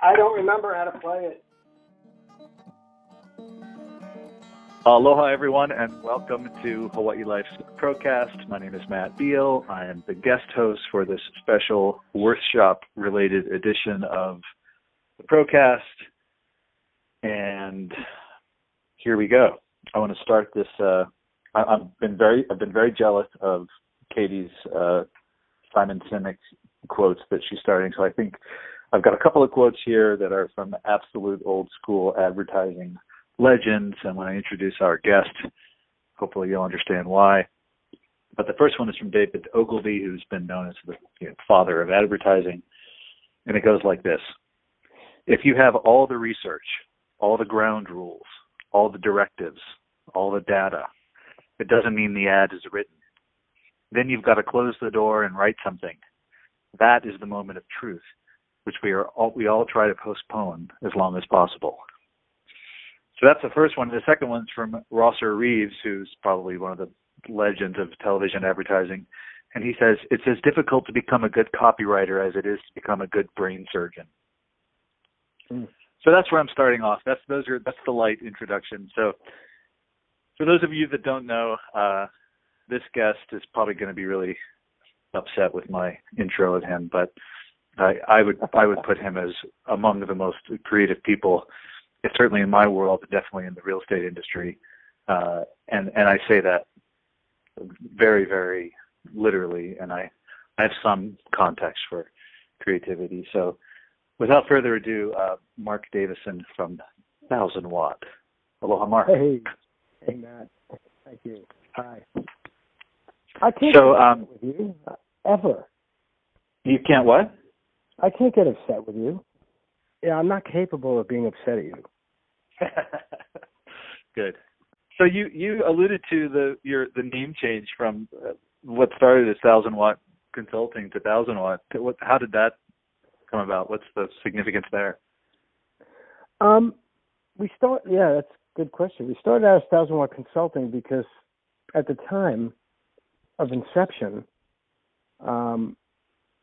I don't remember how to play it. Aloha, everyone, and welcome to Hawaii Life's Procast. My name is Matt Beall. I am the guest host for this special Worthshop related edition of the Procast. And here we go. I want to start this. Uh, I, I've been very, I've been very jealous of Katie's uh, Simon Sinek quotes that she's starting. So I think I've got a couple of quotes here that are from absolute old school advertising legends. And when I introduce our guest, hopefully you'll understand why. But the first one is from David Ogilvy, who's been known as the you know, father of advertising. And it goes like this If you have all the research, all the ground rules, all the directives, all the data, it doesn't mean the ad is written. Then you've got to close the door and write something. That is the moment of truth, which we are all, we all try to postpone as long as possible. So that's the first one. The second one's from Rosser Reeves, who's probably one of the legends of television advertising. And he says, It's as difficult to become a good copywriter as it is to become a good brain surgeon. Mm. So that's where I'm starting off. That's those are that's the light introduction. So for those of you that don't know, uh, this guest is probably going to be really upset with my intro of him, but I, I would I would put him as among the most creative people certainly in my world, but definitely in the real estate industry. Uh, and and I say that very very literally, and I I have some context for creativity. So, without further ado, uh, Marc Davison from Thousand Watt. Aloha, Marc. Hey, hey, Matt. Thank you. Hi. I can't so, get um, upset with you ever. You can't what? I can't get upset with you. Yeah, I'm not capable of being upset at you. Good. So you you alluded to the your the name change from uh, what started as Thousand Watt Consulting to Thousand Watt. What how did that come about? What's the significance there? Um, we start. Yeah, that's a good question. We started out as Thousand Watt Consulting because at the time of inception, um,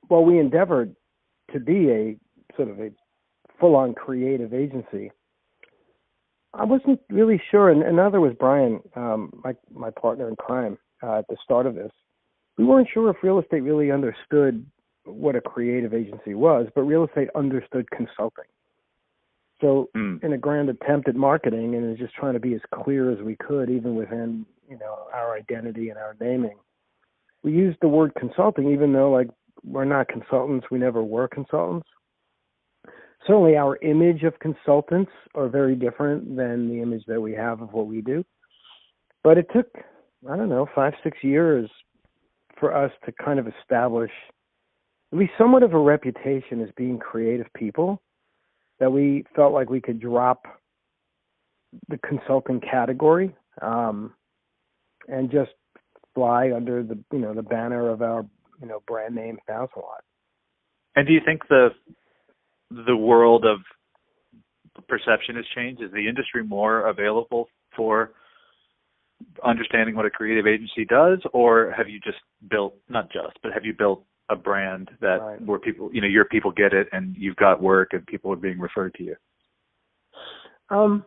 well, we endeavored to be a sort of a full-on creative agency. I wasn't really sure, and another was Brian, um, my my partner in crime, uh, at the start of this. We weren't sure if real estate really understood what a creative agency was, but real estate understood consulting. So, mm. in a grand attempt at marketing and just trying to be as clear as we could, even within you know our identity and our naming, we used the word consulting, even though like we're not consultants, we never were consultants certainly our image of consultants are very different than the image that we have of what we do. But it took, I don't know, five, six years for us to kind of establish at least somewhat of a reputation as being creative people that we felt like we could drop the consulting category um, and just fly under the you know the banner of our you know brand name Thousand Watt. And do you think the the world of perception has changed? Is the industry more available for understanding what a creative agency does, or have you just built not just, but have you built a brand that right. where people, you know, your people get it, and you've got work, and people are being referred to you? Um,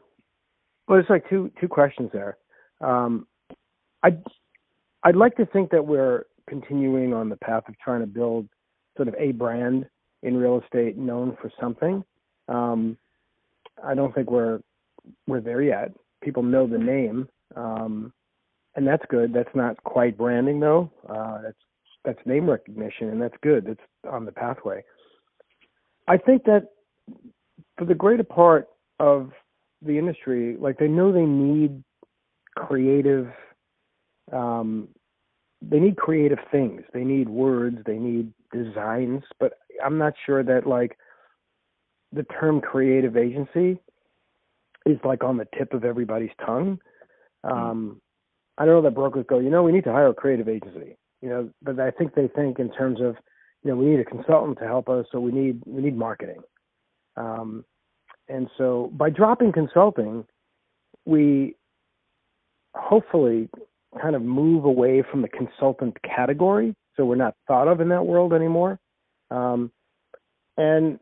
well, it's like two two questions there. Um, I'd I'd like to think that we're continuing on the path of trying to build sort of a brand in real estate known for something. Um, I don't think we're we're there yet. People know the name, um, and that's good. That's not quite branding though. Uh, that's that's name recognition, and that's good. That's on the pathway. I think that for the greater part of the industry, like they know they need creative um, they need creative things. They need words. They need designs. But I'm not sure that like the term creative agency is like on the tip of everybody's tongue. Hmm. Um, I don't know that brokers go, you know, we need to hire a creative agency. You know, but I think they think in terms of, you know, we need a consultant to help us, so we need we need marketing. Um, and so by dropping consulting, we hopefully kind of move away from the consultant category, so we're not thought of in that world anymore. Um, and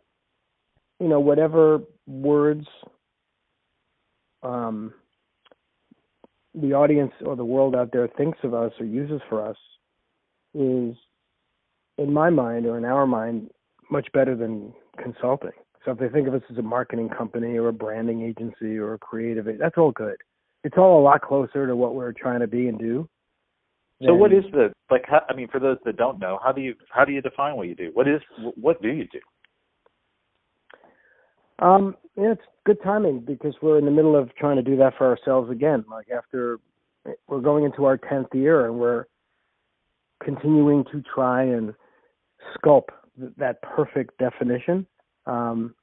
you know, whatever words um, the audience or the world out there thinks of us or uses for us is, in my mind or in our mind, much better than consulting. So if they think of us as a marketing company or a branding agency or a creative, that's all good. It's all a lot closer to what we're trying to be and do. So what is the like? How, I mean, for those that don't know, how do you how do you define what you do? What is what do you do? Um, yeah, it's good timing because we're in the middle of trying to do that for ourselves again. Like after we're going into our tenth year and we're continuing to try and sculpt that perfect definition. Um,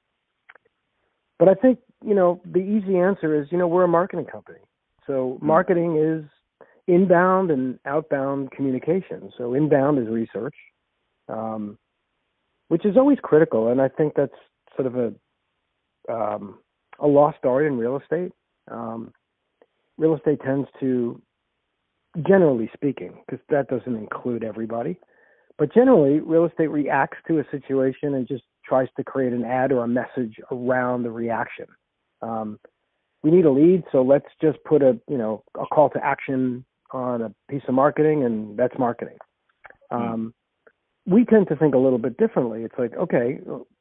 but I think you know the easy answer is you know we're a marketing company, so hmm. marketing is inbound and outbound communication. So inbound is research, um, which is always critical, and I think that's sort of a um, a lost art in real estate. Um, real estate tends to, generally speaking, because that doesn't include everybody, but generally, real estate reacts to a situation and just tries to create an ad or a message around the reaction. Um, we need a lead, so let's just put a you know a call to action on a piece of marketing, and that's marketing. Hmm. Um, we tend to think a little bit differently. It's like, okay,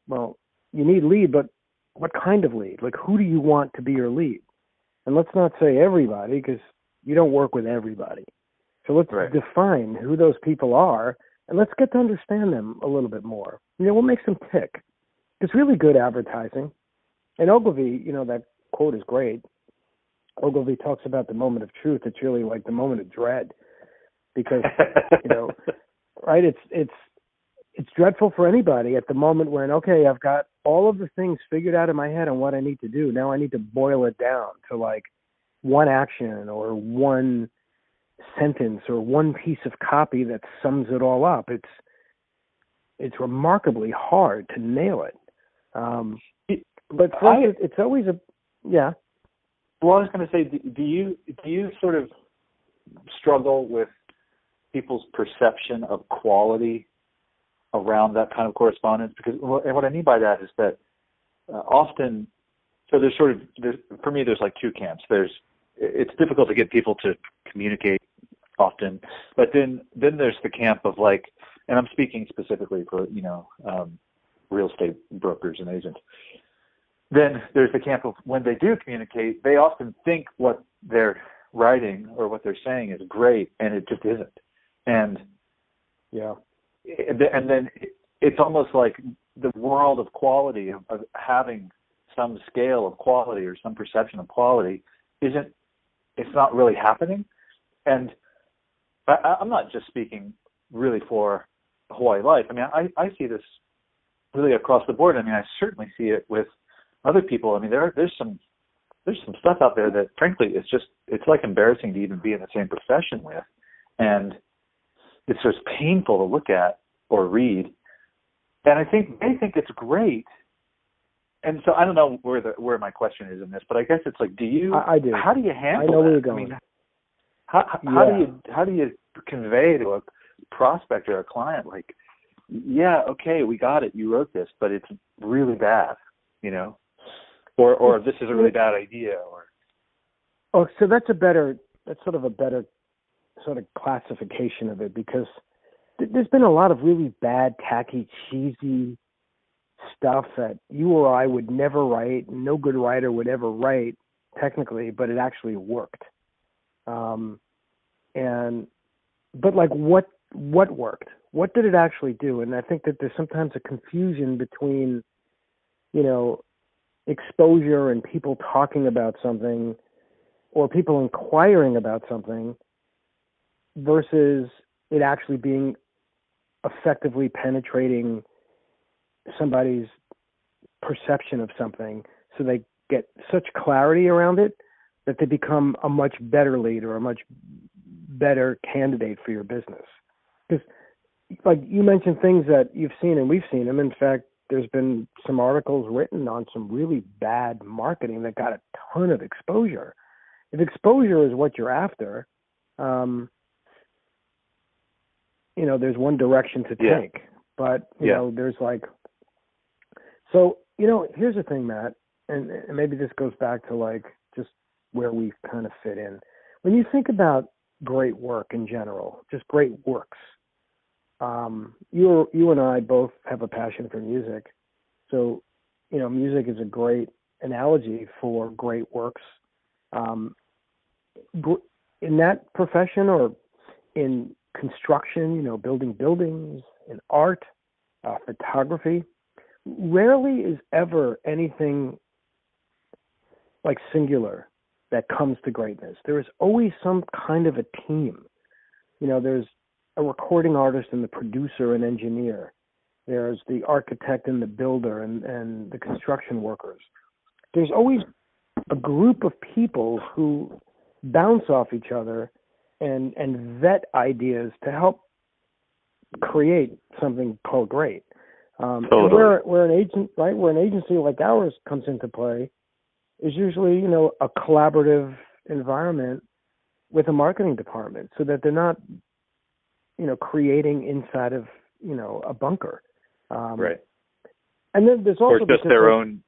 well, you need lead, but what kind of lead? Like, who do you want to be your lead? And let's not say everybody because you don't work with everybody. So let's right. define who those people are and let's get to understand them a little bit more. You know, what makes them tick? It's really good advertising. And Ogilvy, you know, that quote is great. Ogilvy talks about the moment of truth. It's really like the moment of dread because, you know, right? It's, it's, it's dreadful for anybody at the moment when okay i've got all of the things figured out in my head on what i need to do now i need to boil it down to like one action or one sentence or one piece of copy that sums it all up it's it's remarkably hard to nail it. Um but I, it's always a yeah. Well i was going to say do you do you sort of struggle with people's perception of quality around that kind of correspondence? Because and what I mean by that is that uh, often so there's sort of there's, for me there's like two camps. There's it's difficult to get people to communicate often but then then there's the camp of like and I'm speaking specifically for you know um, real estate brokers and agents. Then there's the camp of when they do communicate they often think what they're writing or what they're saying is great and it just isn't. And yeah. and then it's almost like the world of quality of, of having some scale of quality or some perception of quality isn't it's not really happening and I, i'm not just speaking really for hawaii life i mean i i see this really across the board i mean i certainly see it with other people i mean there are, there's some there's some stuff out there that frankly it's just it's like embarrassing to even be in the same profession with and it's just painful to look at or read. And I think they think it's great. And so I don't know where the where my question is in this, but I guess it's like, do you? I, I do. How do you handle? I know that? where you're going. I mean, how how, yeah. how do you how do you convey to a prospect or a client like, yeah, okay, we got it, you wrote this, but it's really bad, you know, or or this is a really bad idea, or. Oh, so that's a better that's sort of a better sort of classification of it because there's been a lot of really bad, tacky, cheesy stuff that you or I would never write, no good writer would ever write technically, but it actually worked. Um, and but like what what worked? What did it actually do? And I think that there's sometimes a confusion between, you know, exposure and people talking about something or people inquiring about something versus it actually being effectively penetrating somebody's perception of something so they get such clarity around it that they become a much better leader, a much better candidate for your business. Because, like you mentioned, things that you've seen and we've seen them. In fact, there's been some articles written on some really bad marketing that got a ton of exposure. If exposure is what you're after, um, you know, there's one direction to Yeah. take, but you Yeah. know, there's like, so you know, here's the thing, Matt, and, and maybe this goes back to like just where we kind of fit in. When you think about great work in general, just great works, um, you you and I both have a passion for music, so you know, music is a great analogy for great works. Um, in that profession or in construction, you know, building buildings, in art, uh, photography, rarely is ever anything like singular that comes to greatness. There is always some kind of a team. You know, there's a recording artist and the producer and engineer. There's the architect and the builder and, and the construction workers. There's always a group of people who bounce off each other and and vet ideas to help create something called great. Um, and where where an agent right where an agency like ours comes into play is usually you know a collaborative environment with a marketing department so that they're not you know creating inside of you know a bunker. Um, right. And then there's Or also just their own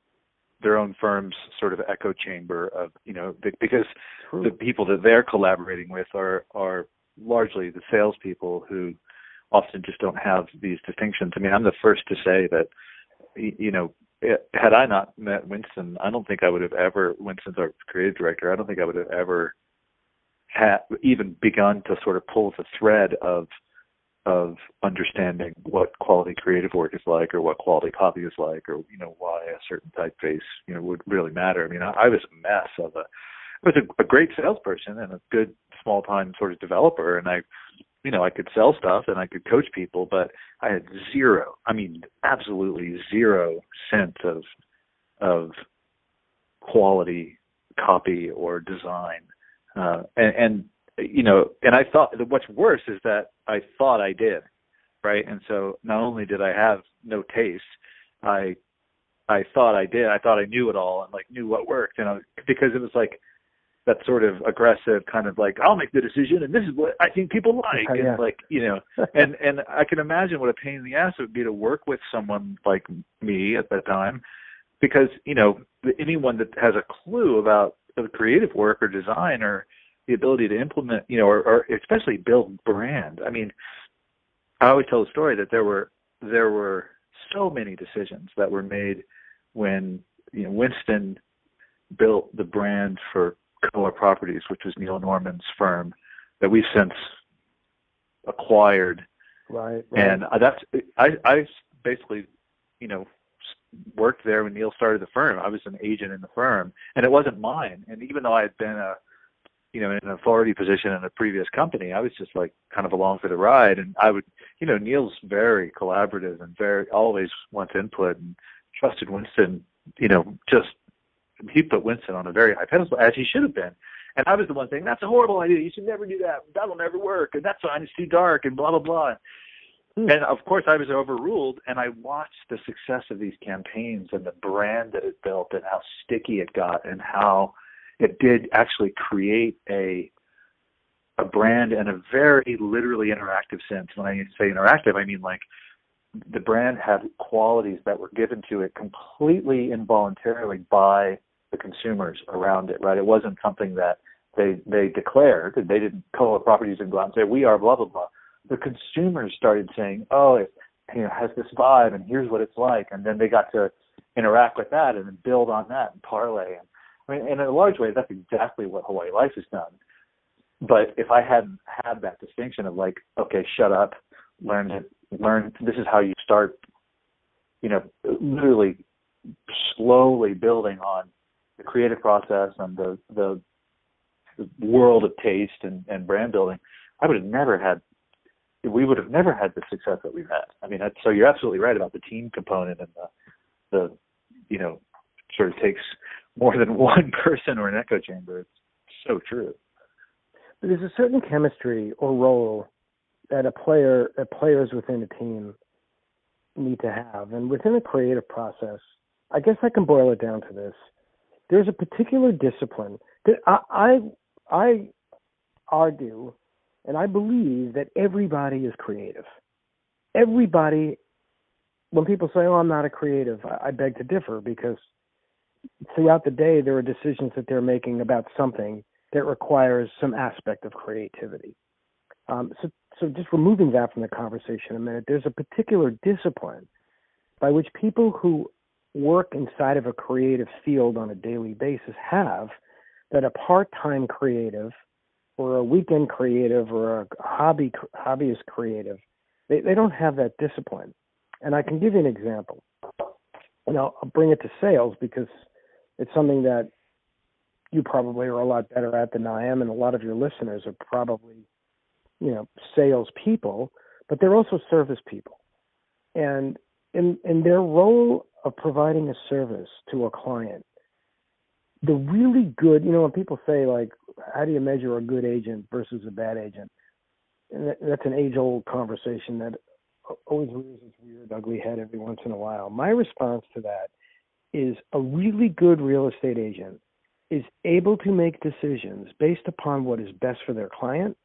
their own firm's sort of echo chamber of you know be- because True. the people that they're collaborating with are are largely the salespeople who often just don't have these distinctions. I mean, I'm the first to say that you know it, had I not met Winston, I don't think I would have ever Winston's our creative director. I don't think I would have ever had even begun to sort of pull the thread of of understanding what quality creative work is like or what quality copy is like or you know why a certain typeface you know would really matter i mean i, I was a mess of a I was a, a great salesperson and a good small time sort of developer and i you know i could sell stuff and i could coach people but i had zero i mean absolutely zero sense of of quality copy or design uh and, and you know, and I thought what's worse is that I thought I did, right? And so not only did I have no taste, I I thought I did. I thought I knew it all and like knew what worked, and I, because it was like that sort of aggressive kind of like I'll make the decision and this is what I think people like, Yeah. and like you know, and and I can imagine what a pain in the ass it would be to work with someone like me at that time, because you know anyone that has a clue about the creative work or design or the ability to implement, you know, or, or especially build brand. I mean, I always tell the story that there were there were so many decisions that were made when you know Winston built the brand for Koa Properties, which was Neil Norman's firm, that we've since acquired right, right. and uh, that's I I basically you know worked there when Neil started the firm. I was an agent in the firm, and it wasn't mine. And even though I had been a you know in an authority position in a previous company, I was just like kind of along for the ride. And I would you know Neil's very collaborative and very always wants input and trusted Winston. You know just he put Winston on a very high pedestal as he should have been. And I was the one saying, that's a horrible idea. You should never do that. That'll never work. And that sign is too dark and blah, blah, blah. Hmm. And of course, I was overruled, and I watched the success of these campaigns and the brand that it built, and how sticky it got, and how it did actually create a a brand in a very literally interactive sense. When I say interactive, I mean like the brand had qualities that were given to it completely involuntarily by the consumers around it. Right? It wasn't something that they they declared. They didn't call it properties and go out and say we are blah blah blah the consumers started saying, "Oh, it you know has this vibe, and here's what it's like," and then they got to interact with that and then build on that and parlay. And I mean, in a large way, that's exactly what Hawaii Life has done. But if I hadn't had that distinction of like, okay, shut up, learn it, learn this is how you start, you know, literally slowly building on the creative process and the the, the world of taste and, and brand building, I would have never had we would have never had the success that we've had. I mean, so you're absolutely right about the team component and the, the, you know, sort of takes more than one person or an echo chamber. It's so true. But there's a certain chemistry or role that a player, that players within a team need to have, and within a creative process, I guess I can boil it down to this: there's a particular discipline that I I, I argue And I believe that everybody is creative. Everybody, when people say, oh, I'm not a creative, I, I beg to differ because throughout the day there are decisions that they're making about something that requires some aspect of creativity. Um, so, so just removing that from the conversation a minute, there's a particular discipline by which people who work inside of a creative field on a daily basis have that a part-time creative or a weekend creative or a hobby hobbyist creative they, they don't have that discipline. And i can give you an example. And I'll, I'll bring it to sales because it's something that you probably are a lot better at than i am and a lot of your listeners are probably you know sales people but they're also service people. And in in their role of providing a service to a client the really good, you know, when people say like, how do you measure a good agent versus a bad agent? And that, that's an age-old conversation that always rears its weird, ugly head every once in a while. My response to that is a really good real estate agent is able to make decisions based upon what is best for their client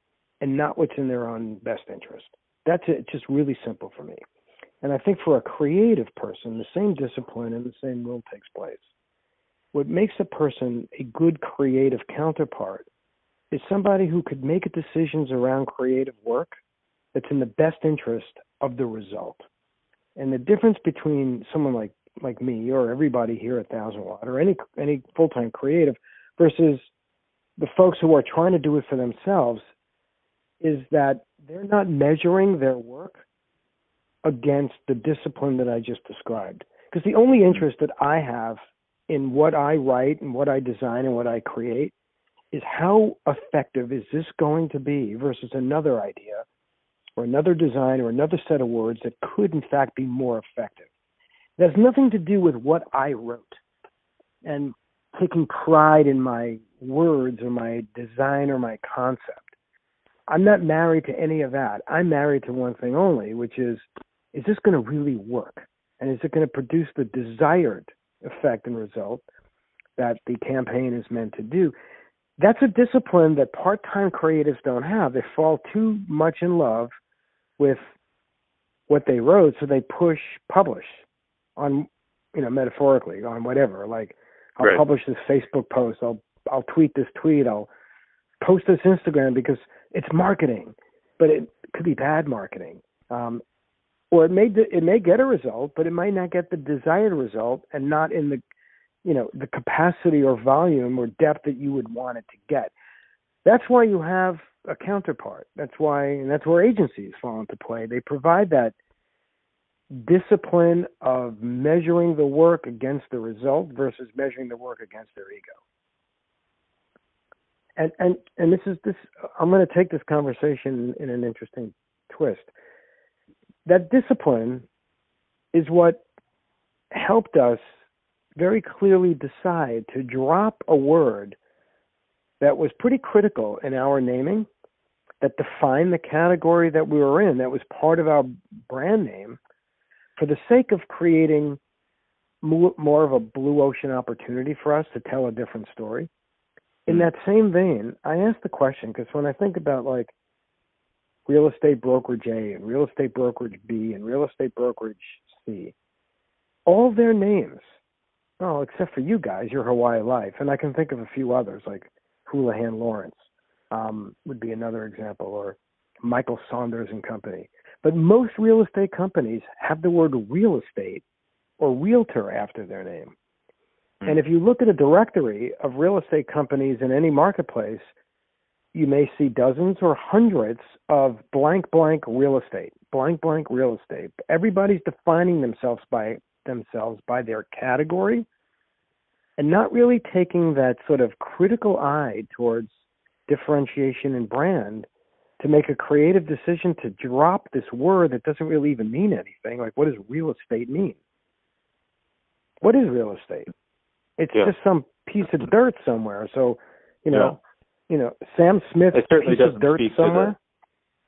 and not what's in their own best interest. That's it. It's just really simple for me. And I think for a creative person, the same discipline and the same rule takes place what makes a person a good creative counterpart is somebody who could make decisions around creative work that's in the best interest of the result. And the difference between someone like like me or everybody here at Thousand Watt or any any full time creative versus the folks who are trying to do it for themselves is that they're not measuring their work against the discipline that I just described. Because the only interest that I have in what I write and what I design and what I create is how effective is this going to be versus another idea or another design or another set of words that could in fact be more effective. It has nothing to do with what I wrote and taking pride in my words or my design or my concept. I'm not married to any of that. I'm married to one thing only, which is is this going to really work? And is it going to produce the desired effect and result that the campaign is meant to do. That's a discipline that part time creatives don't have. They fall too much in love with what they wrote, so they push publish on, you know, metaphorically on whatever. Like, I'll right. publish this Facebook post. I'll I'll tweet this tweet. I'll post this Instagram because it's marketing, but it could be bad marketing. Um, or it may it may get a result, but it might not get the desired result, and not in the you know the capacity or volume or depth that you would want it to get. That's why you have a counterpart. That's why, and that's where agencies fall into play. They provide that discipline of measuring the work against the result versus measuring the work against their ego. And and and this is this. I'm going to take this conversation in an interesting twist that discipline is what helped us very clearly decide to drop a word that was pretty critical in our naming, that defined the category that we were in, that was part of our brand name, for the sake of creating more of a blue ocean opportunity for us to tell a different story. In hmm. that same vein, I asked the question because when I think about like real estate brokerage A and real estate brokerage B and real estate brokerage C. All their names, oh, except for you guys, your Hawaii Life, and I can think of a few others like Houlihan Lawrence um, would be another example, or Michael Saunders and Company. But most real estate companies have the word real estate or realtor after their name. Mm. And if you look at a directory of real estate companies in any marketplace, you may see dozens or hundreds of blank blank real estate, blank blank real estate. Everybody's defining themselves by themselves by their category and not really taking that sort of critical eye towards differentiation and brand to make a creative decision to drop this word that doesn't really even mean anything. Like, what does real estate mean? What is real estate? It's yeah. just some piece of dirt somewhere. So, you know, you know, Sam Smith it certainly doesn't of dirt speak somewhere. To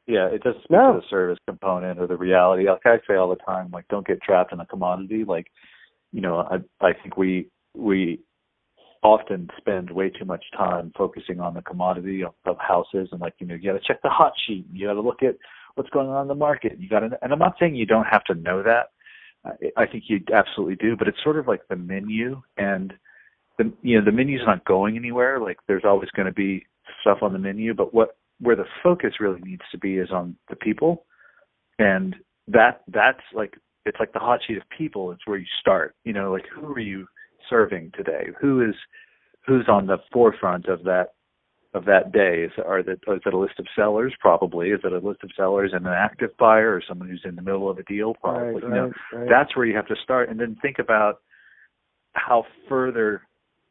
the, yeah, it doesn't speak no. to the service component or the reality. Like I say all the time, like don't get trapped in a commodity. Like, you know, I I think we we often spend way too much time focusing on the commodity of, of houses and like you know you got to check the hot sheet you got to look at what's going on in the market you got to and i'm not saying you don't have to know that i think you absolutely do but it's sort of like the menu and the you know the menu's not going anywhere like there's always going to be stuff on the menu but what where the focus really needs to be is on the people. And that that's like it's like the hot sheet of people it's where you start you know like who are you serving today? Who is who's on the forefront of that of that day? Is are that is it a list of sellers? Probably. Is it a list of sellers and an active buyer or someone who's in the middle of a deal? Probably right, you know right. that's where you have to start. And then think about how further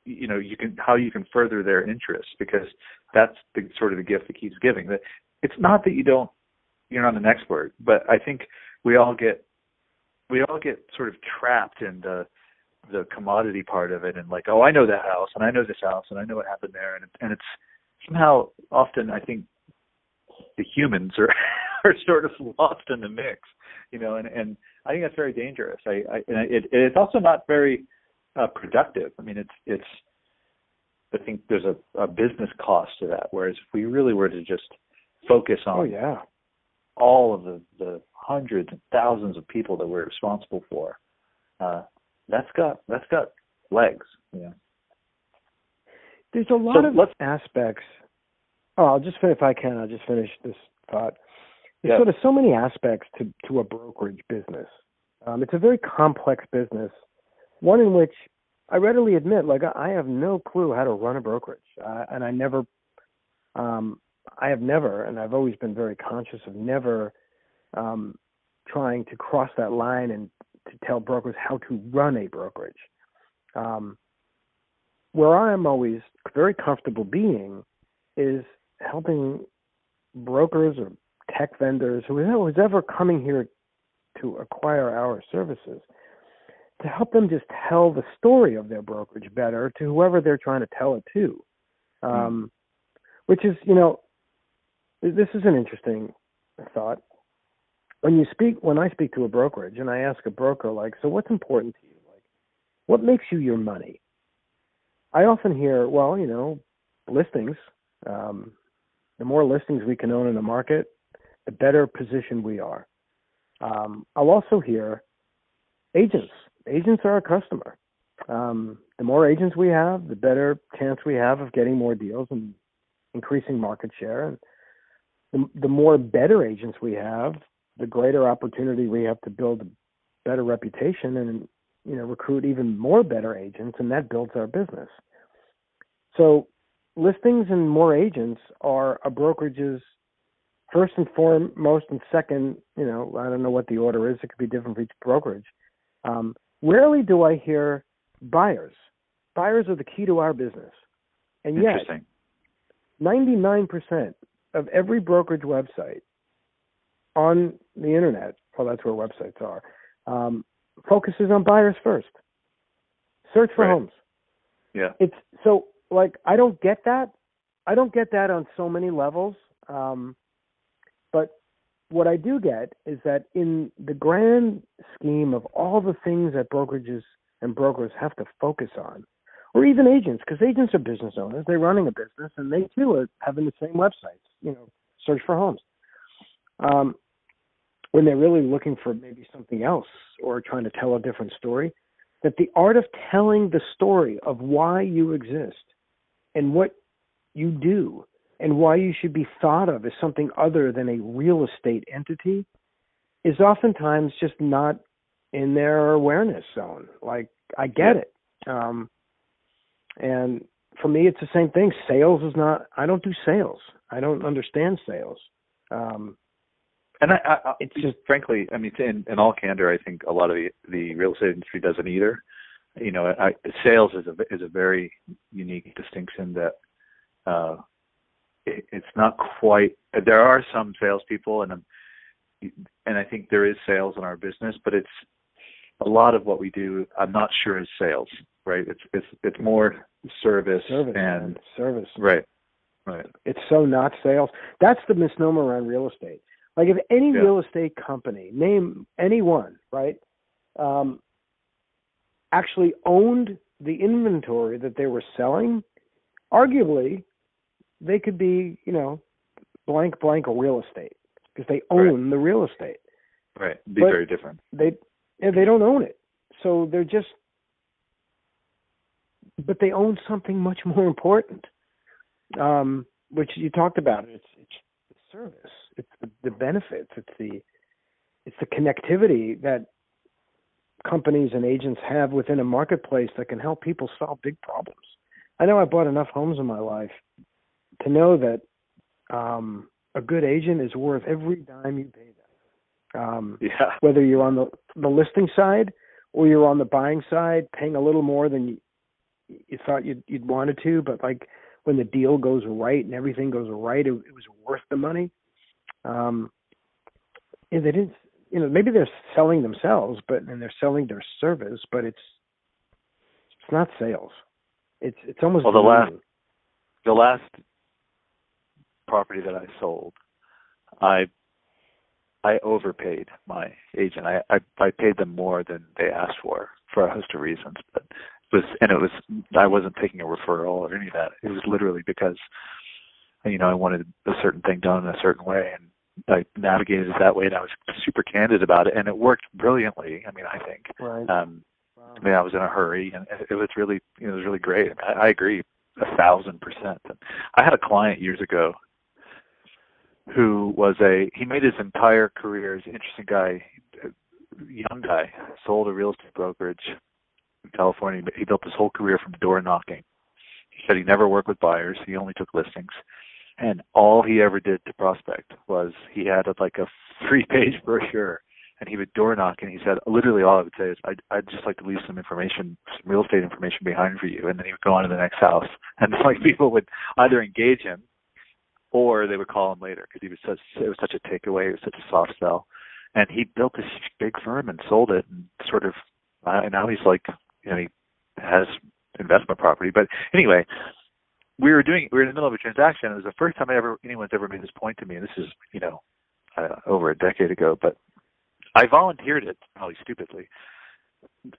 you know you can how you can further their interests because that's the sort of the gift that keeps giving. That it's not that you don't you're not an expert but i think we all get we all get sort of trapped in the the commodity part of it and like oh i know that house and i know this house and i know what happened there. And and it's somehow often i think the humans are are sort of lost in the mix you know and and i think that's very dangerous. I i and it it's also not very uh, productive. I mean, it's it's. I think there's a, a business cost to that. Whereas if we really were to just focus on oh yeah all of the the hundreds and thousands of people that we're responsible for, uh, that's got that's got legs. Yeah. There's a lot So of aspects. Oh, I'll just if I can, I'll just finish this thought. There's Yeah. sort of so many aspects to to a brokerage business. Um, it's a very complex business, one in which I readily admit, like I I have no clue how to run a brokerage, uh, and I never, um, I have never, and I've always been very conscious of never um, trying to cross that line and to tell brokers how to run a brokerage. Um, where I'm always very comfortable being is helping brokers or tech vendors, who's ever coming here to acquire our services, to help them just tell the story of their brokerage better to whoever they're trying to tell it to. Um, Which is, you know, this is an interesting thought. When you speak, when I speak to a brokerage and I ask a broker, like, so what's important to you? Like, what makes you your money? I often hear, well, you know, listings. Um, the more listings we can own in the market, the better positioned we are. Um, I'll also hear agents. Agents are our customer. Um, the more agents we have, the better chance we have of getting more deals and increasing market share. And the, the more better agents we have, the greater opportunity we have to build a better reputation and you know recruit even more better agents, and that builds our business. So listings and more agents are a brokerage's first and foremost and second, you know, I don't know what the order is. It could be different for each brokerage. Um, rarely do I hear buyers. Buyers are the key to our business. And yet, 99% of every brokerage website on the internet, well, that's where websites are, um, focuses on buyers first. Search for Right. homes. Yeah. It's so like I don't get that. I don't get that on so many levels. Um, but what I do get is that in the grand scheme of all the things that brokerages and brokers have to focus on, or even agents, because agents are business owners, they're running a business, and they too are having the same websites. You know, search for homes. Um, when they're really looking for maybe something else or trying to tell a different story, that the art of telling the story of why you exist and what you do and why you should be thought of as something other than a real estate entity is oftentimes just not in their awareness zone. Like I get it. Um and for me it's the same thing. Sales is not I don't do sales. I don't understand sales. Um And I, I, I It's just- frankly, I mean, in, in all candor, I think a lot of the, the real estate industry doesn't either. You know, I, sales is a is a very unique distinction that uh, it, it's not quite. There are some salespeople, and um, and I think there is sales in our business, but it's a lot of what we do. I'm not sure is sales, right? It's it's it's more service, service and service. right, right, It's so not sales. That's the misnomer around real estate. Like if any Yeah. real estate company, name anyone, right, um, actually owned the inventory that they were selling, arguably, they could be, you know, blank blank a real estate because they own right. the real estate. Right. Be but very different. They they don't own it. So they're just but they own something much more important. Um, which you talked about. It's it's the service. It's the, the benefits. It's the it's the connectivity that companies and agents have within a marketplace that can help people solve big problems. I know I bought enough homes in my life to know that um, a good agent is worth every dime you pay them. Um, yeah. Whether you're on the the listing side or you're on the buying side, paying a little more than you, you thought you'd, you'd wanted to, but like when the deal goes right and everything goes right, it, it was worth the money. Um, and they didn't, you know, maybe they're selling themselves, but and they're selling their service, but it's it's not sales. It's it's almost well the last the last property that I sold, I I overpaid my agent. I, I I paid them more than they asked for for a host of reasons, but it was and it was I wasn't taking a referral or any of that. It was literally because you know I wanted a certain thing done in a certain way, and I navigated it that way, and I was super candid about it, and it worked brilliantly. I mean, I think. Right. Um, wow. I mean, I was in a hurry, and it was really, you know, it was really great. I, mean, I, I agree a thousand percent. I had a client years ago who was a he made his entire career as an interesting guy, young guy, sold a real estate brokerage in California. He built his whole career from door knocking. He said he never worked with buyers. He only took listings and all he ever did to prospect was he had a, like a three page brochure and he would door knock and he said literally all I would say is I'd, I'd just like to leave some information some real estate information behind for you and then he would go on to the next house and like people would either engage him or they would call him later because he was such it was such a takeaway it was such a soft sell and he built this big firm and sold it and sort of uh, and now he's like you know he has investment property but anyway we were doing we were in the middle of a transaction. It was the first time I ever anyone's ever made this point to me. And this is you know uh, over a decade ago, but I volunteered it probably stupidly.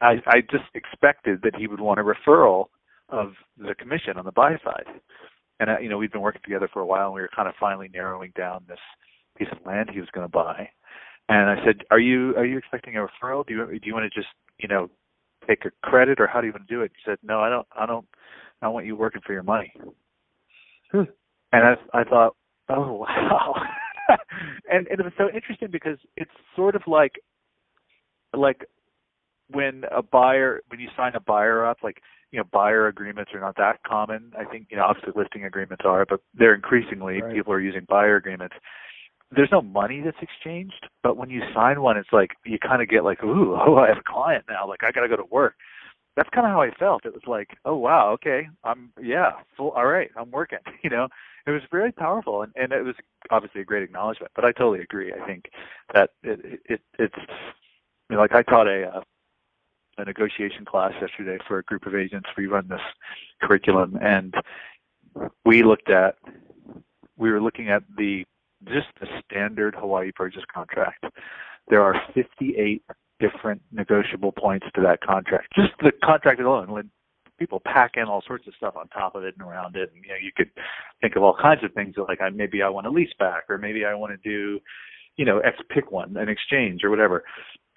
I I just expected that he would want a referral of the commission on the buy side. And uh, you know we'd been working together for a while, and we were kind of finally narrowing down this piece of land he was going to buy. And I said, "Are you are you expecting a referral? Do you do you want to just you know take a credit, or how do you want to do it?" He said, "No, I don't. I don't I want you working for your money. Hmm. And I, I thought, oh wow. and, and it was so interesting because it's sort of like, like when a buyer, when you sign a buyer up, like you know, buyer agreements are not that common. I think you know, obviously listing agreements are, but they're increasingly right. people are using buyer agreements. There's no money that's exchanged, but when you sign one, it's like you kind of get like, ooh, oh, I have a client now. Like I got to go to work that's kind of how I felt. It was like, oh wow, okay, I'm yeah, full, all right, I'm working. You know, it was very powerful, and and it was obviously a great acknowledgement. But I totally agree. I think that it, it it's you know, like I taught a uh, a negotiation class yesterday for a group of agents. We run this curriculum, and we looked at we were looking at the just the standard Hawaii purchase contract. There are 58 different negotiable points to that contract. Just the contract alone, when people pack in all sorts of stuff on top of it and around it, and you know, you could think of all kinds of things like I maybe I want a lease back, or maybe I want to do, you know, X pick one, an exchange or whatever.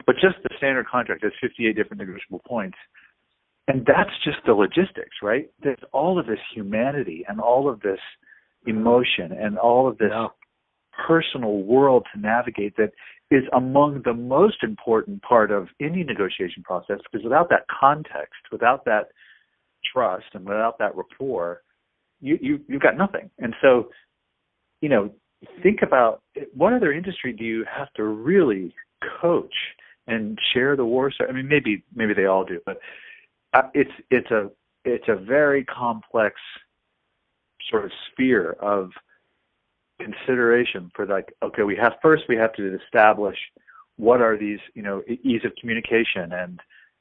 But just the standard contract has 58 different negotiable points. And that's just the logistics, right? There's all of this humanity and all of this emotion and all of this yeah. personal world to navigate that is among the most important part of any negotiation process because without that context, without that trust, and without that rapport, you, you you've got nothing. And so, you know, think about what other industry do you have to really coach and share the war? story. I mean, maybe maybe they all do, but uh, it's it's a it's a very complex sort of sphere of consideration for like okay we have first we have to establish what are these you know ease of communication and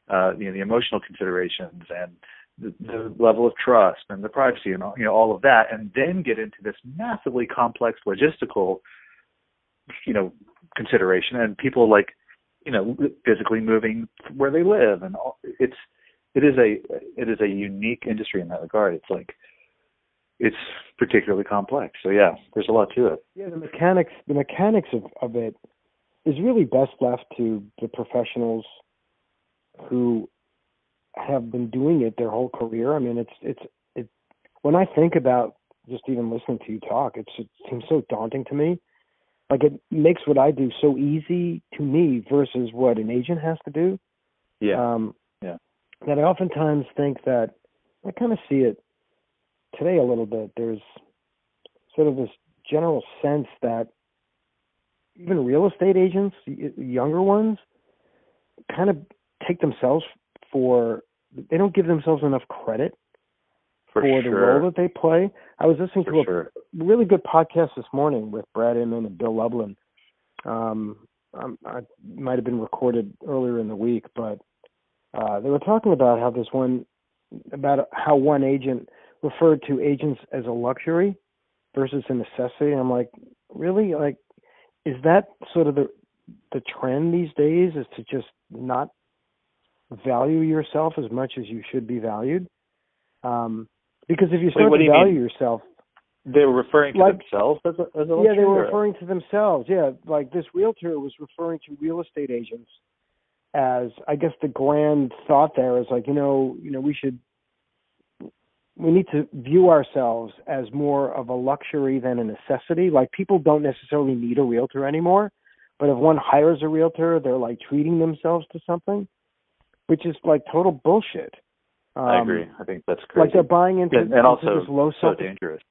uh, you know the emotional considerations and the, the level of trust and the privacy and all, you know all of that and then get into this massively complex logistical you know consideration and people like you know physically moving where they live and all, it's it is a it is a unique industry in that regard. It's like it's particularly complex. So yeah, there's a lot to it. Yeah, the mechanics the mechanics of, of it is really best left to the professionals who have been doing it their whole career. I mean, it's it's it. When I think about just even listening to you talk, it's, it seems so daunting to me. Like it makes what I do so easy to me versus what an agent has to do. Yeah. Um, yeah. That I oftentimes think that I kind of see it today a little bit. There's sort of this general sense that even real estate agents, younger ones, kind of take themselves for they don't give themselves enough credit for, for sure. the role that they play. I was listening for to a sure. really good podcast this morning with Brad Inman and Bill Lublin. Um, um, I might have been recorded earlier in the week, but uh, they were talking about how this one about how one agent referred to agents as a luxury versus a necessity. I'm like, really? Like, is that sort of the the trend these days? Is to just not value yourself as much as you should be valued? Um, because if you start what to you value mean? yourself, They were referring to Like- themselves as a as a yeah, they were or- referring to themselves. Yeah, like this realtor was referring to real estate agents as I guess the grand thought there is like, you know, you know, we should we need to view ourselves as more of a luxury than a necessity. Like people don't necessarily need a realtor anymore, but if one hires a realtor, they're like treating themselves to something, which is like total bullshit. Um, I agree. I think that's crazy. Like they're buying into, and, and into also this low so self dangerous.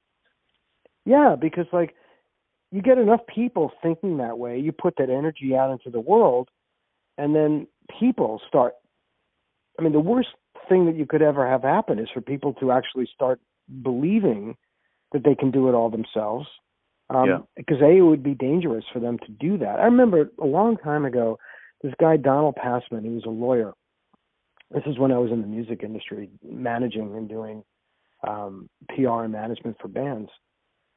yeah, because like you get enough people thinking that way, you put that energy out into the world, and then people start. I mean, the worst thing that you could ever have happen is for people to actually start believing that they can do it all themselves. Um, Yeah. Because a, it would be dangerous for them to do that. I remember a long time ago, this guy Donald Passman, he was a lawyer. This is when I was in the music industry, managing and doing um, PR and management for bands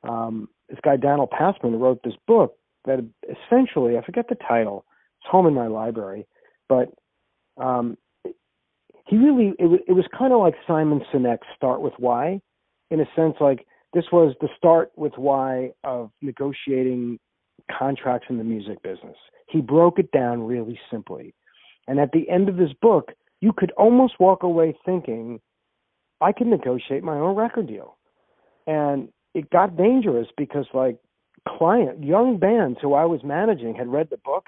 um, this guy Donald Passman wrote this book that essentially I forget the title. It's home in my library, but um, he really it, was it was kind of like Simon Sinek's Start with Why, in a sense like this was the start with why of negotiating contracts in the music business. He broke it down really simply, and at the end of this book, you could almost walk away thinking, I can negotiate my own record deal, and it got dangerous because like client young bands who I was managing had read the book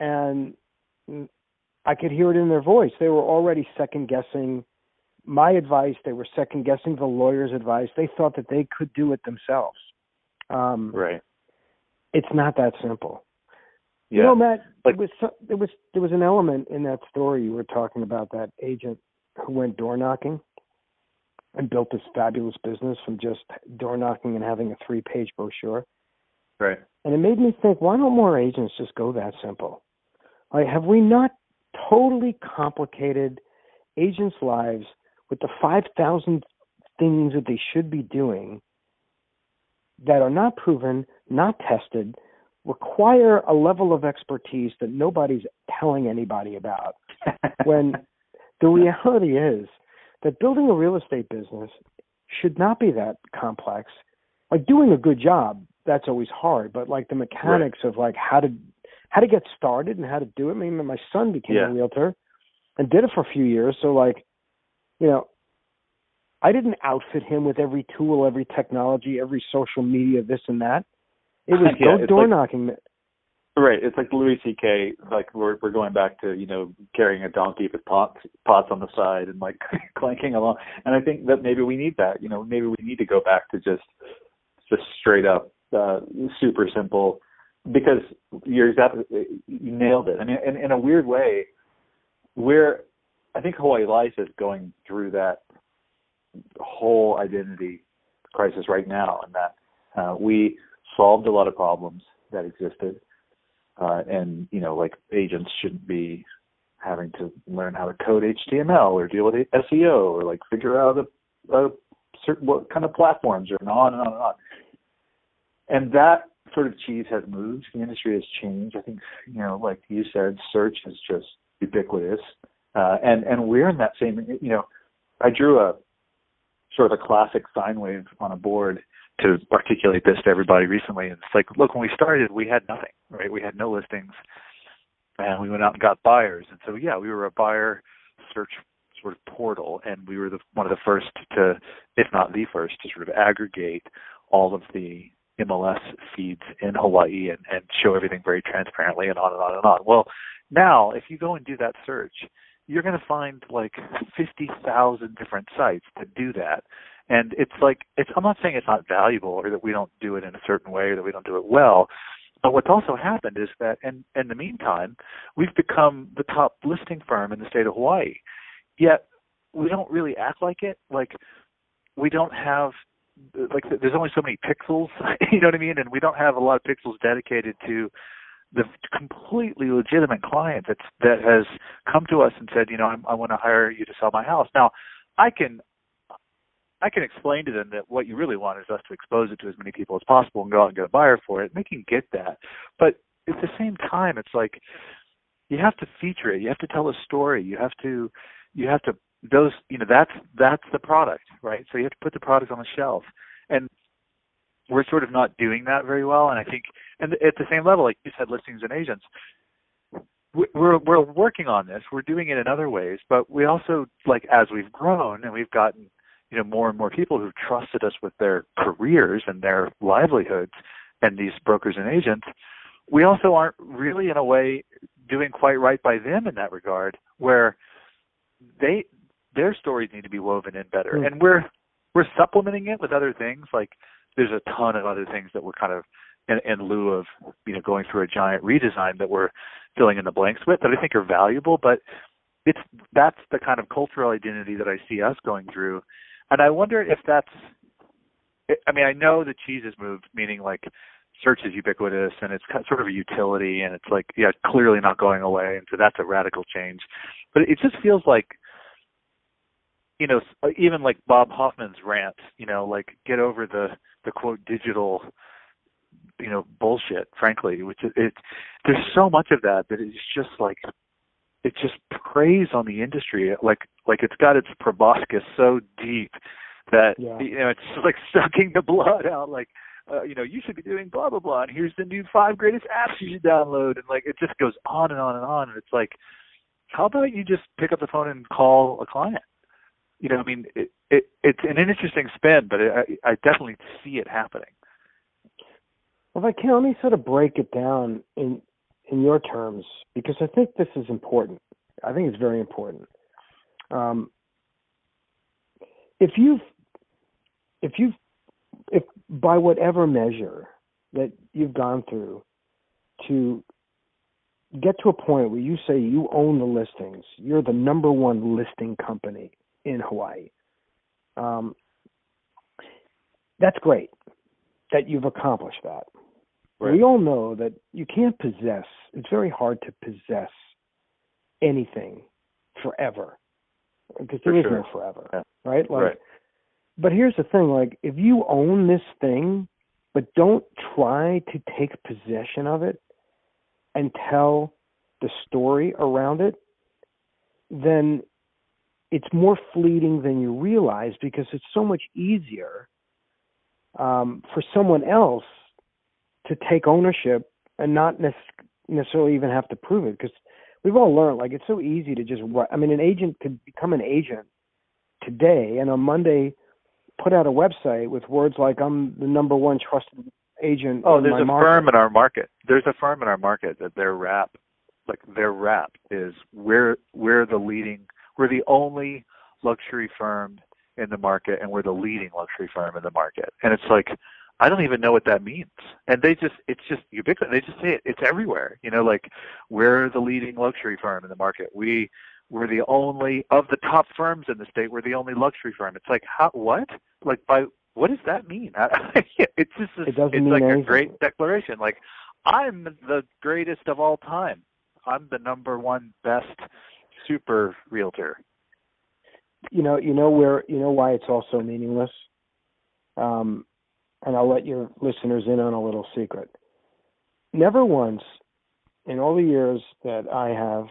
and I could hear it in their voice. They were already second guessing my advice, they were second guessing the lawyer's advice. They thought that they could do it themselves. Um Right. it's not that simple. Yeah. You know, Matt, Like- there was there was there was an element in that story you were talking about that agent who went door knocking and built this fabulous business from just door knocking and having a three page brochure. right. And it made me think, why don't more agents just go that simple? Like, have we not totally complicated agents' lives with the 5,000 things that they should be doing that are not proven, not tested, require a level of expertise that nobody's telling anybody about? when the reality is that building a real estate business should not be that complex. Like doing a good job, that's always hard, but like the mechanics of like how to how to get started and how to do it. I mean, my son became Yeah. a realtor and did it for a few years, so like, you know, I didn't outfit him with every tool, every technology, every social media, this and that. It was Yeah, go door like- knocking. Right. It's like Louis C.K. Like we're we're going back to you know carrying a donkey with pots pots on the side and like clanking along. And I think that maybe we need that. You know, maybe we need to go back to just just straight up uh, super simple. Because you're exactly you nailed it. I mean, in, in a weird way, we're I think Hawaii Life is going through that whole identity crisis right now, and that uh, we solved a lot of problems that existed uh, and you know, like agents shouldn't be having to learn how to code HTML or deal with SEO or like figure out a, a certain what kind of platforms or and on and on and on. And that sort of cheese has moved. The industry has changed. I think you know, like you said, search is just ubiquitous. uh, and and we're in that same. You know, I drew a sort of a classic sine wave on a board to articulate this to everybody recently. And it's like, look, when we started, we had nothing, right? We had no listings, and we went out and got buyers. And so, yeah, we were a buyer search sort of portal, and we were the, one of the first to, if not the first, to sort of aggregate all of the MLS feeds in Hawaii and, and show everything very transparently and on and on and on. Well, now if you go and do that search, you're going to find like 50,000 different sites to do that. And it's like, it's, I'm not saying it's not valuable or that we don't do it in a certain way or that we don't do it well. But what's also happened is that in, in the meantime, we've become the top listing firm in the state of Hawaii. Yet we don't really act like it. Like we don't have like there's only so many pixels, you know what I mean? And we don't have a lot of pixels dedicated to the completely legitimate client that's that has come to us and said, you know, I'm, I want to hire you to sell my house. Now, I can I can explain to them that what you really want is us to expose it to as many people as possible and go out and get a buyer for it. And they can get that, but at the same time, it's like you have to feature it. You have to tell a story. You have to you have to those you know that's that's the product right so you have to put the product on the shelf and we're sort of not doing that very well and i think and at the same level like you said listings and agents we're we're working on this we're doing it in other ways but we also like as we've grown and we've gotten you know more and more people who've trusted us with their careers and their livelihoods and these brokers and agents we also aren't really in a way doing quite right by them in that regard where they their stories need to be woven in better. Mm. And we're we're supplementing it with other things. Like there's a ton of other things that we're kind of in, in lieu of you know going through a giant redesign that we're filling in the blanks with that I think are valuable. But it's that's the kind of cultural identity that I see us going through, and I wonder if that's. I mean, I know the cheese has moved, meaning like search is ubiquitous and it's sort of a utility and it's like yeah clearly not going away and so that's a radical change but it just feels like you know, uh, even like Bob Hoffman's rant, you know, like get over the the quote digital, you know, bullshit. Frankly, which it, it there's so much of that that it's just like it just preys on the industry, like like it's got its proboscis so deep that yeah. you know it's like sucking the blood out. Like uh, you know, you should be doing blah blah blah, and here's the new five greatest apps you should download, and like it just goes on and on and on, and it's like, how about you just pick up the phone and call a client? you know, I mean, it, it it's an interesting spin, but it, I, I definitely see it happening. Well, if I can, let me sort of break it down in in your terms because I think this is important. I think it's very important. Um, if you've if you've if by whatever measure that you've gone through to get to a point where you say you own the listings, you're the number one listing company in Hawaii. Um, that's great that you've accomplished that. Right. We all know that you can't possess, it's very hard to possess anything forever because there For is sure. no forever, yeah. right? Like, right. But here's the thing like, if you own this thing, but don't try to take possession of it and tell the story around it, then it's more fleeting than you realize because it's so much easier um, for someone else to take ownership and not necessarily even have to prove it because we've all learned like it's so easy to just i mean an agent could become an agent today and on monday put out a website with words like i'm the number one trusted agent oh there's a market. firm in our market there's a firm in our market that their rap like their rap is we're we're the leading we're the only luxury firm in the market and we're the leading luxury firm in the market. And it's like I don't even know what that means. And they just it's just ubiquitous. They just say it. It's everywhere. You know, like we're the leading luxury firm in the market. We we're the only of the top firms in the state. We're the only luxury firm. It's like how what? Like by what does that mean? it's just it doesn't it's mean like anything. a great declaration. Like I'm the greatest of all time. I'm the number one best super realtor. You know, you know where you know why it's also meaningless. Um, and I'll let your listeners in on a little secret. Never once in all the years that I have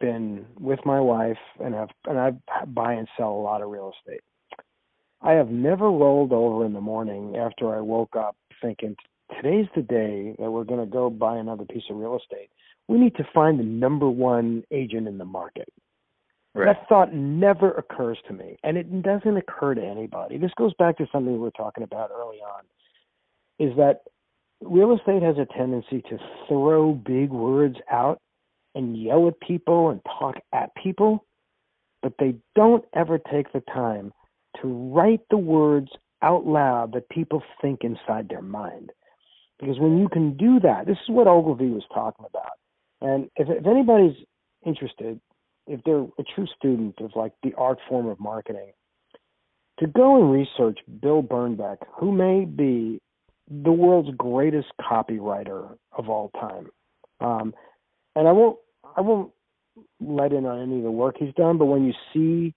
been with my wife and have and I buy and sell a lot of real estate. I have never rolled over in the morning after I woke up thinking today's the day that we're going to go buy another piece of real estate. We need to find the number one agent in the market. Right. That thought never occurs to me, and it doesn't occur to anybody. This goes back to something we were talking about early on. Is that real estate has a tendency to throw big words out and yell at people and talk at people, but they don't ever take the time to write the words out loud that people think inside their mind. Because when you can do that, this is what Ogilvy was talking about. And if, if anybody's interested, if they're a true student of like the art form of marketing, to go and research Bill Bernbach, who may be the world's greatest copywriter of all time. Um, and I won't I won't let in on any of the work he's done, but when you see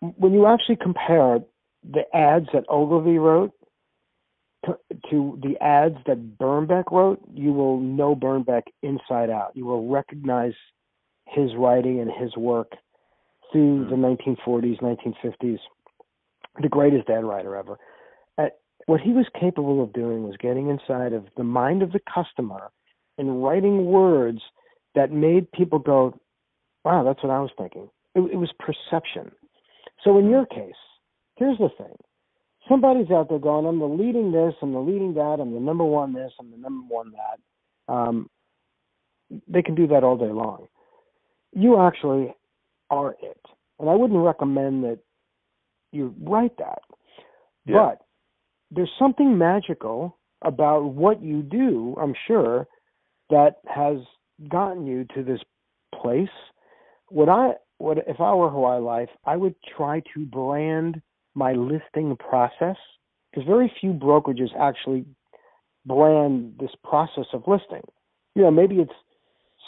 when you actually compare the ads that Ogilvy wrote to, to the ads that Bernbach wrote, you will know Bernbach inside out. You will recognize his writing and his work through the 1940s, 1950s. The greatest ad writer ever. At, what he was capable of doing was getting inside of the mind of the customer and writing words that made people go, "Wow, that's what I was thinking." It, it was perception. So in your case, here's the thing: somebody's out there going, "I'm the leading this, I'm the leading that, I'm the number one this, I'm the number one that." Um, they can do that all day long. You actually are it, and I wouldn't recommend that you write that. Yeah. But there's something magical about what you do. I'm sure that has gotten you to this place. What I what if I were Hawaii Life, I would try to brand my listing process because very few brokerages actually brand this process of listing. You know, maybe it's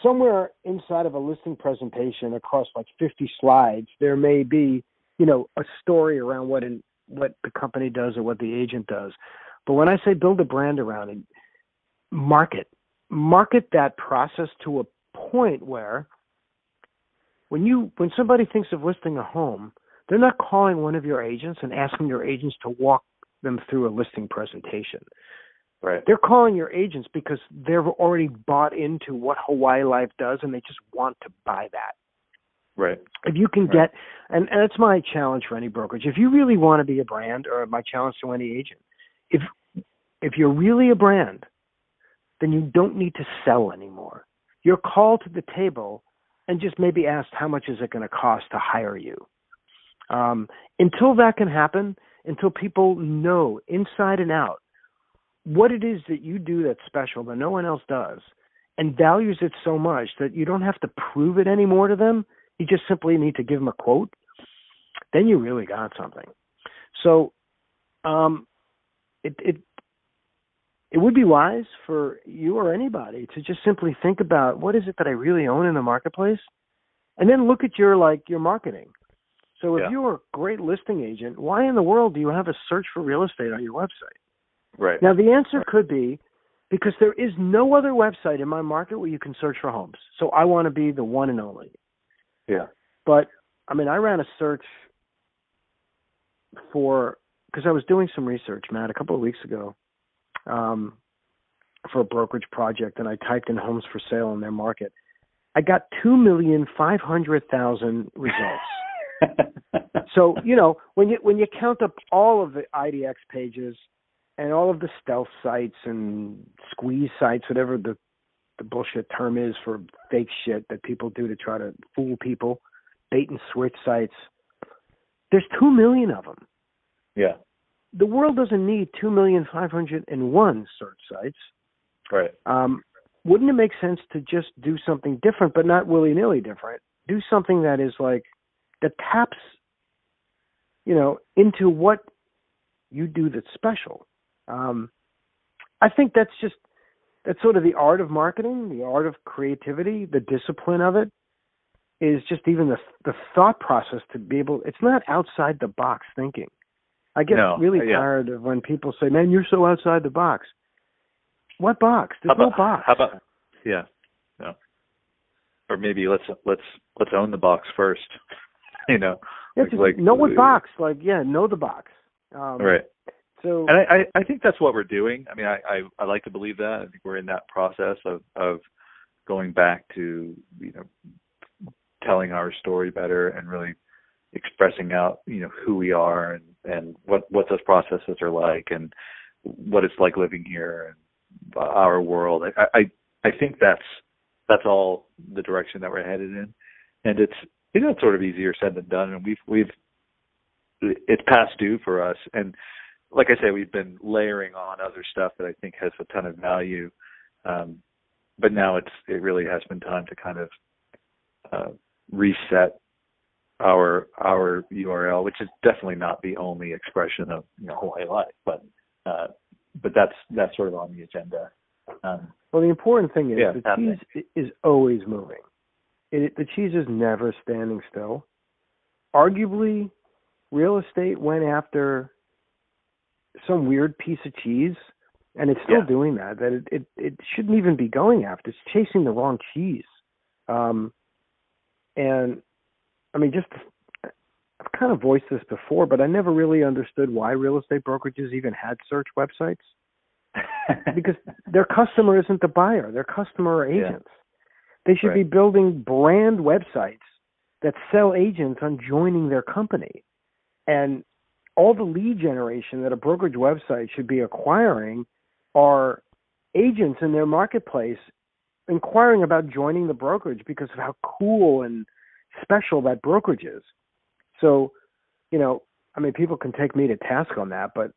somewhere inside of a listing presentation across like 50 slides, there may be, you know, a story around what what the company does or what the agent does. But when I say build a brand around it, market market that process to a point where when you when somebody thinks of listing a home, they're not calling one of your agents and asking your agents to walk them through a listing presentation. Right. They're calling your agents because they've already bought into what Hawaii Life does and they just want to buy that. Right. If you can right. get and, and that's my challenge for any brokerage. If you really want to be a brand or my challenge to any agent, if if you're really a brand, then you don't need to sell anymore. You're called to the table and just maybe asked how much is it going to cost to hire you. Um, until that can happen, until people know inside and out what it is that you do that's special that no one else does and values it so much that you don't have to prove it anymore to them, you just simply need to give them a quote, then you really got something. So um, it, it it would be wise for you or anybody to just simply think about what is it that I really own in the marketplace, and then look at your like your marketing. So if yeah. you're a great listing agent, why in the world do you have a search for real estate on your website? Right. Now the answer right. could be because there is no other website in my market where you can search for homes. So I want to be the one and only. Yeah. But I mean, I ran a search for because I was doing some research, Matt, a couple of weeks ago um, for a brokerage project, and I typed in homes for sale in their market. I got two million five hundred thousand results. so you know when you when you count up all of the IDX pages and all of the stealth sites and squeeze sites, whatever the the bullshit term is for fake shit that people do to try to fool people, bait and switch sites. There's two million of them. Yeah the world doesn't need two million five hundred and one search sites. Right. Um, wouldn't it make sense to just do something different, but not willy nilly different? Do something that is like that taps, you know, into what you do that's special. Um, I think that's just that's sort of the art of marketing, the art of creativity, the discipline of it is just even the the thought process to be able. It's not outside the box thinking. I get no, really yeah. tired of when people say, "Man, you're so outside the box." What box? There's about, no box. How about? Yeah, yeah. or maybe let's let's let's own the box first. you know, yeah, like, like know what box. Like yeah, know the box. Um, right. So and I, I I think that's what we're doing. I mean, I, I I like to believe that. I think we're in that process of of going back to you know telling our story better and really expressing out you know who we are and and what what those processes are like and what it's like living here and our world. I I, I think that's that's all the direction that we're headed in, and it's you know it's sort of easier said than done. And we've we've it's past due for us. And like I say, we've been layering on other stuff that I think has a ton of value. Um, but now it's it really has been time to kind of uh, reset our our URL, which is definitely not the only expression of you know Hawaii life, but uh, but that's that's sort of on the agenda. Um, well, the important thing is yeah, the cheese is always moving. It, the cheese is never standing still. Arguably, real estate went after some weird piece of cheese, and it's still yeah. doing that. That it, it it shouldn't even be going after. It's chasing the wrong cheese. Um, and I mean, just I've kind of voiced this before, but I never really understood why real estate brokerages even had search websites. because their customer isn't the buyer, their customer are agents. Yeah. They should right. be building brand websites that sell agents on joining their company. And all the lead generation that a brokerage website should be acquiring are agents in their marketplace inquiring about joining the brokerage because of how cool and special that brokerage is. So, you know, I mean, people can take me to task on that, but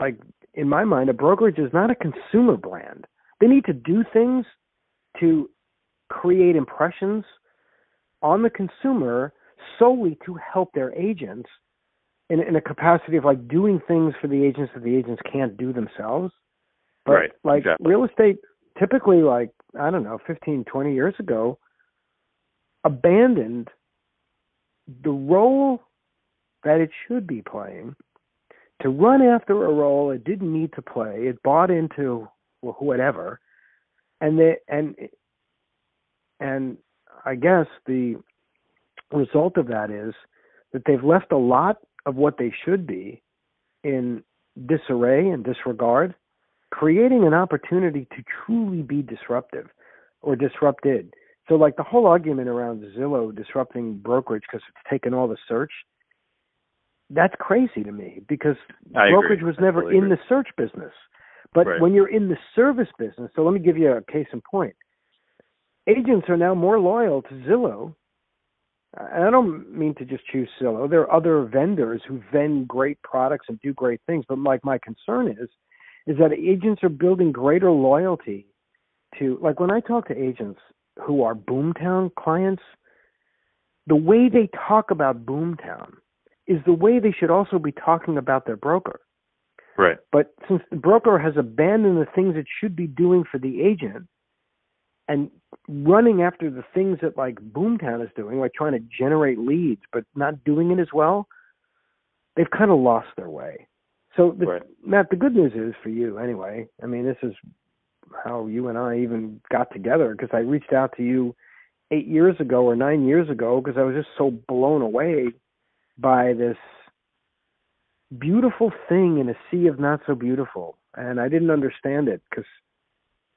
like in my mind, a brokerage is not a consumer brand. They need to do things to create impressions on the consumer solely to help their agents in, in a capacity of like doing things for the agents that the agents can't do themselves. But right. like exactly. real estate, typically like, I don't know, 15, 20 years ago, abandoned the role that it should be playing to run after a role it didn't need to play. It bought into whatever, and they and and I guess the result of that is that they've left a lot of what they should be in disarray and disregard, creating an opportunity to truly be disruptive or disrupted. So, like the whole argument around Zillow disrupting brokerage because it's taken all the search, that's crazy to me because I brokerage agree. was never totally in agree. the search business. But right. when you're in the service business, so let me give you a case in point. Agents are now more loyal to Zillow. And I don't mean to just choose Zillow. There are other vendors who vend great products and do great things. But like my concern is, is that agents are building greater loyalty to like when I talk to agents who are Boomtown clients, the way they talk about Boomtown is the way they should also be talking about their broker. Right. But since the broker has abandoned the things it should be doing for the agent and running after the things that like Boomtown is doing, like trying to generate leads but not doing it as well, they've kind of lost their way. So the, right. Matt, the good news is for you anyway. I mean, this is how you and I even got together because I reached out to you eight years ago or nine years ago because I was just so blown away by this beautiful thing in a sea of not so beautiful, and I didn't understand it because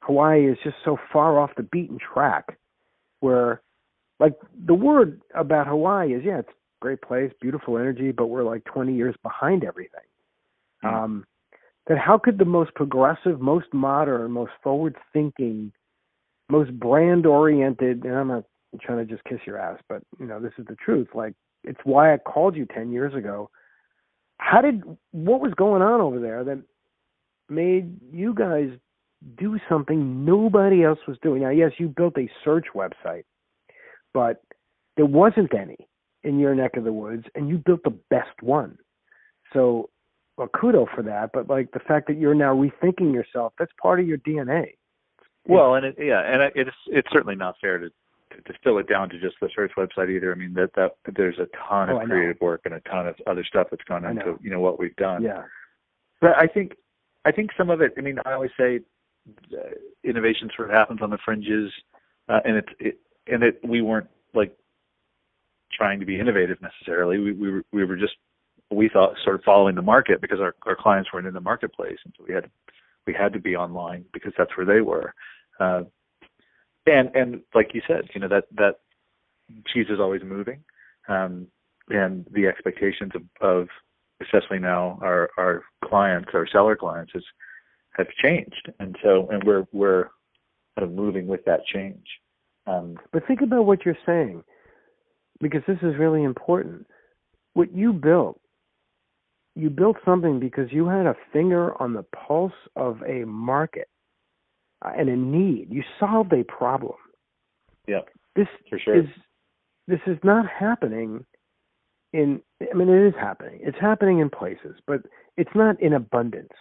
Hawaii is just so far off the beaten track. Where, like, the word about Hawaii is yeah, it's a great place, beautiful energy, but we're like 20 years behind everything. Mm-hmm. Um, that how could the most progressive, most modern, most forward thinking, most brand oriented, and I'm not trying to just kiss your ass, but you know, this is the truth. Like it's why I called you 10 years ago. How did what was going on over there that made you guys do something nobody else was doing? Now, yes, you built a search website, but there wasn't any in your neck of the woods, and you built the best one. So well, kudo for that. But like the fact that you're now rethinking yourself, that's part of your DNA. Well, and it, yeah, and it's it's certainly not fair to, to distill it down to just the search website either. I mean that that there's a ton oh, of creative work and a ton of other stuff that's gone into you know what we've done. Yeah, but I think I think some of it. I mean, I always say innovation sort of happens on the fringes, uh, and it's it, and that we weren't like trying to be innovative necessarily. We we were, we were just we thought sort of following the market because our our clients weren't in the marketplace, and so we had we had to be online because that's where they were. Uh, and and like you said, you know that that cheese is always moving, um, and the expectations of, of especially now our our clients, our seller clients, is have changed, and so and we're we're kind of moving with that change. Um, but think about what you're saying, because this is really important. What you built, you built something because you had a finger on the pulse of a market uh, and a need. You solved a problem. Yeah, this for sure. is this is not happening in. I mean, it is happening. It's happening in places, but it's not in abundance.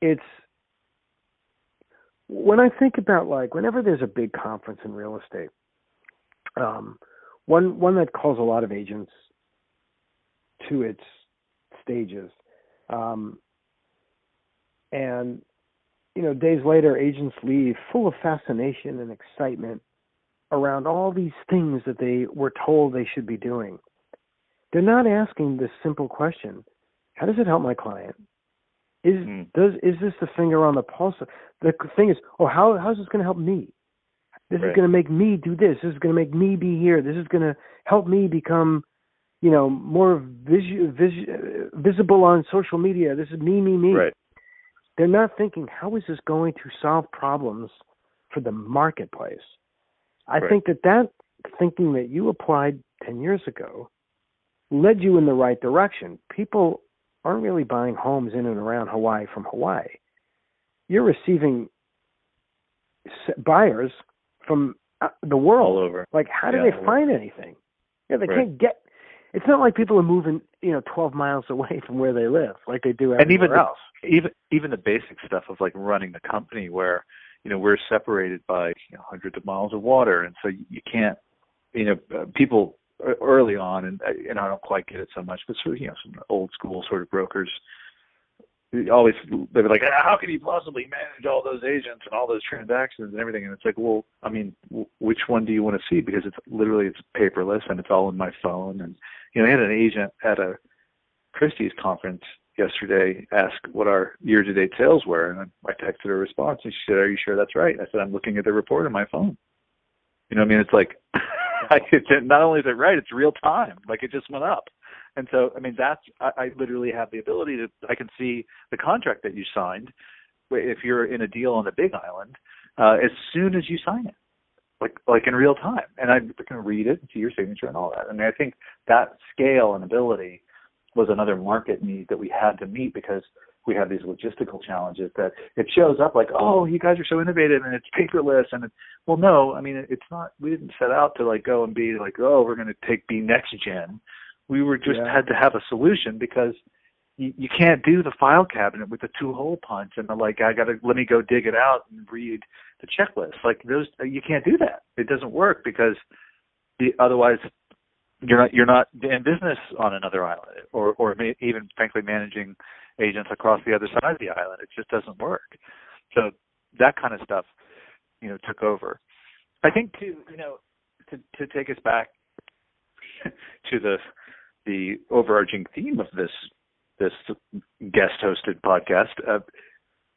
It's when I think about like whenever there's a big conference in real estate, um, one one that calls a lot of agents to its stages, um, and you know days later agents leave full of fascination and excitement around all these things that they were told they should be doing. They're not asking this simple question: How does it help my client? Is mm. does is this the finger on the pulse? The thing is, oh, how how's this going to help me? This right. is going to make me do this. This is going to make me be here. This is going to help me become, you know, more vis- vis- visible on social media. This is me, me, me. Right. They're not thinking how is this going to solve problems for the marketplace. I right. think that that thinking that you applied ten years ago led you in the right direction. People aren't really buying homes in and around Hawaii from Hawaii. You're receiving buyers from uh, the world all over. Like, how do yeah, they find anything? Yeah, they right. can't get. It's not like people are moving, you know, 12 miles away from where they live, like they do everywhere and even else. The, even even the basic stuff of like running the company, where you know we're separated by you know, hundreds of miles of water, and so you, you can't, you know, uh, people early on, and and I don't quite get it so much, but sort of you know some old school sort of brokers always they were like, how can you possibly manage all those agents and all those transactions and everything? And it's like, well, I mean, w- which one do you want to see? Because it's literally it's paperless and it's all in my phone. And you know, I had an agent at a Christie's conference yesterday ask what our year-to-date sales were, and I texted her a response, and she said, "Are you sure that's right?" I said, "I'm looking at the report on my phone." You know, I mean, it's like not only is it right, it's real time. Like it just went up. And so, I mean, that's I, I literally have the ability to I can see the contract that you signed if you're in a deal on the Big Island uh, as soon as you sign it, like like in real time, and I can read it and see your signature and all that. Mean, I think that scale and ability was another market need that we had to meet because we have these logistical challenges that it shows up like, oh, you guys are so innovative and it's paperless and it's well, no, I mean it's not. We didn't set out to like go and be like, oh, we're going to take be next gen. We were just yeah. had to have a solution because you, you can't do the file cabinet with the two hole punch and the like. I got to let me go dig it out and read the checklist. Like those, you can't do that. It doesn't work because the otherwise you're not you're not in business on another island or or even frankly managing agents across the other side of the island. It just doesn't work. So that kind of stuff, you know, took over. I think to you know to to take us back to the the overarching theme of this this guest hosted podcast. Uh,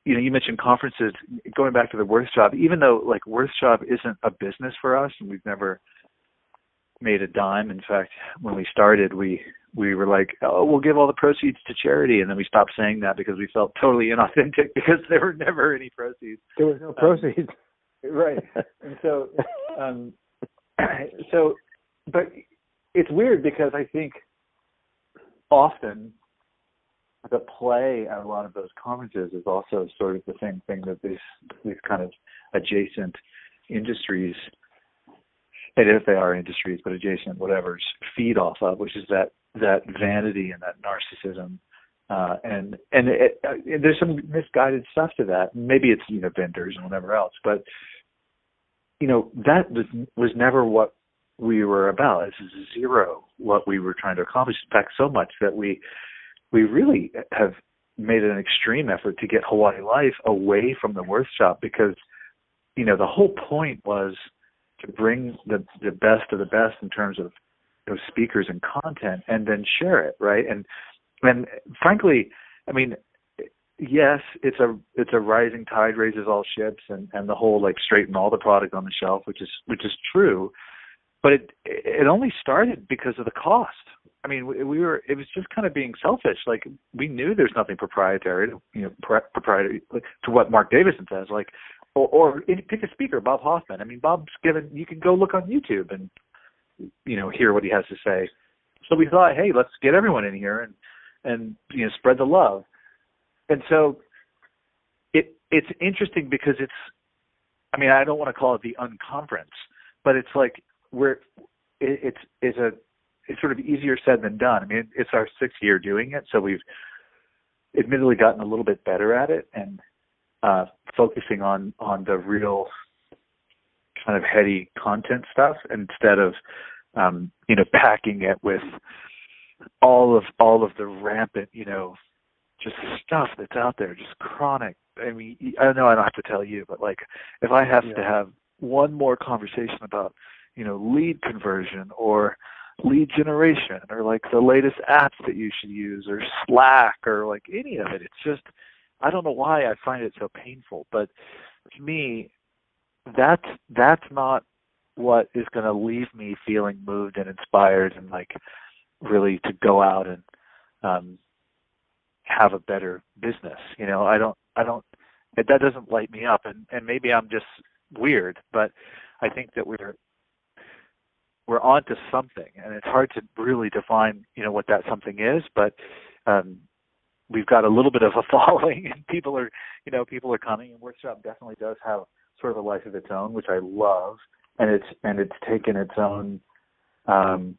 you know, you mentioned conferences. Going back to the Worthshop, even though like Worth job isn't a business for us, and we've never made a dime. In fact, when we started, we we were like, oh, we'll give all the proceeds to charity, and then we stopped saying that because we felt totally inauthentic because there were never any proceeds. There was no proceeds, um, right? And so, um, so, but it's weird because I think often the play at a lot of those conferences is also sort of the same thing that these these kind of adjacent industries and if they are industries but adjacent whatever's feed off of which is that that vanity and that narcissism uh and and it, uh, there's some misguided stuff to that maybe it's you know vendors and whatever else but you know that was was never what we were about. It's zero what we were trying to accomplish. In fact, so much that we we really have made an extreme effort to get Hawaii Life away from the Worth shop because you know the whole point was to bring the the best of the best in terms of speakers and content and then share it right? And and frankly i mean yes it's a it's a rising tide raises all ships and and the whole like straighten all the product on the shelf which is which is true. But it it only started because of the cost. I mean we, we were it was just kind of being selfish. Like we knew there's nothing proprietary you know proprietary to what Marc Davison says like or, or pick a speaker bob hoffman. I mean bob's given you can go look on youtube and you know hear what he has to say. So we thought hey let's get everyone in here and and you know spread the love. And so it it's interesting because it's I mean I don't want to call it the unconference, but it's like we're it, it's it's a it's sort of easier said than done. I mean it's our sixth year doing it, so we've admittedly gotten a little bit better at it. And uh, focusing on on the real kind of heady content stuff instead of um, you know packing it with all of all of the rampant you know just stuff that's out there, just chronic. I mean, I know I don't have to tell you, but like if I have yeah. to have one more conversation about, you know, lead conversion or lead generation or like the latest apps that you should use or Slack or like any of it, it's just I don't know why I find it so painful, but to me that's that's not what is going to leave me feeling moved and inspired and like really to go out and um have a better business. You know, I don't, I don't, that doesn't light me up, and and maybe I'm just weird, but I think that we're we're onto something, and it's hard to really define, you know, what that something is, but um, we've got a little bit of a following, and people are, you know, people are coming, and Worthshop definitely does have sort of a life of its own, which I love, and it's and it's taken its own um,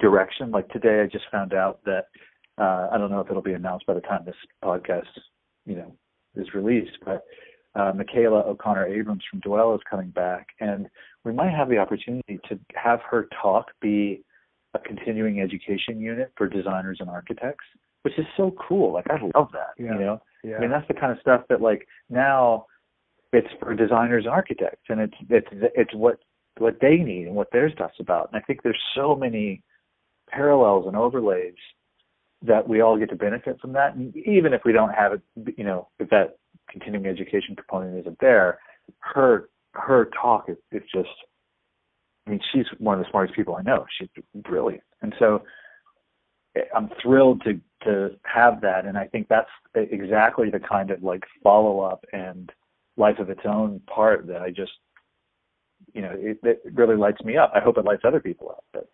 direction. Like today, I just found out that uh, I don't know if it'll be announced by the time this podcast, you know, is released, but uh, Michaela O'Connor Abrams from Dwell is coming back, and we might have the opportunity to have her talk be a continuing education unit for designers and architects, which is so cool. Like I love that. Yeah. You know, yeah. I mean that's the kind of stuff that like now it's for designers and architects, and it's it's it's what what they need and what their stuff's about. And I think there's so many parallels and overlays that we all get to benefit from that. And even if we don't have it, you know, if that continuing education component isn't there, her her talk is, is just. I mean, she's one of the smartest people I know. She's brilliant, and so I'm thrilled to to have that. And I think that's exactly the kind of like follow up and life of its own part that I just, you know, it, it really lights me up. I hope it lights other people up, but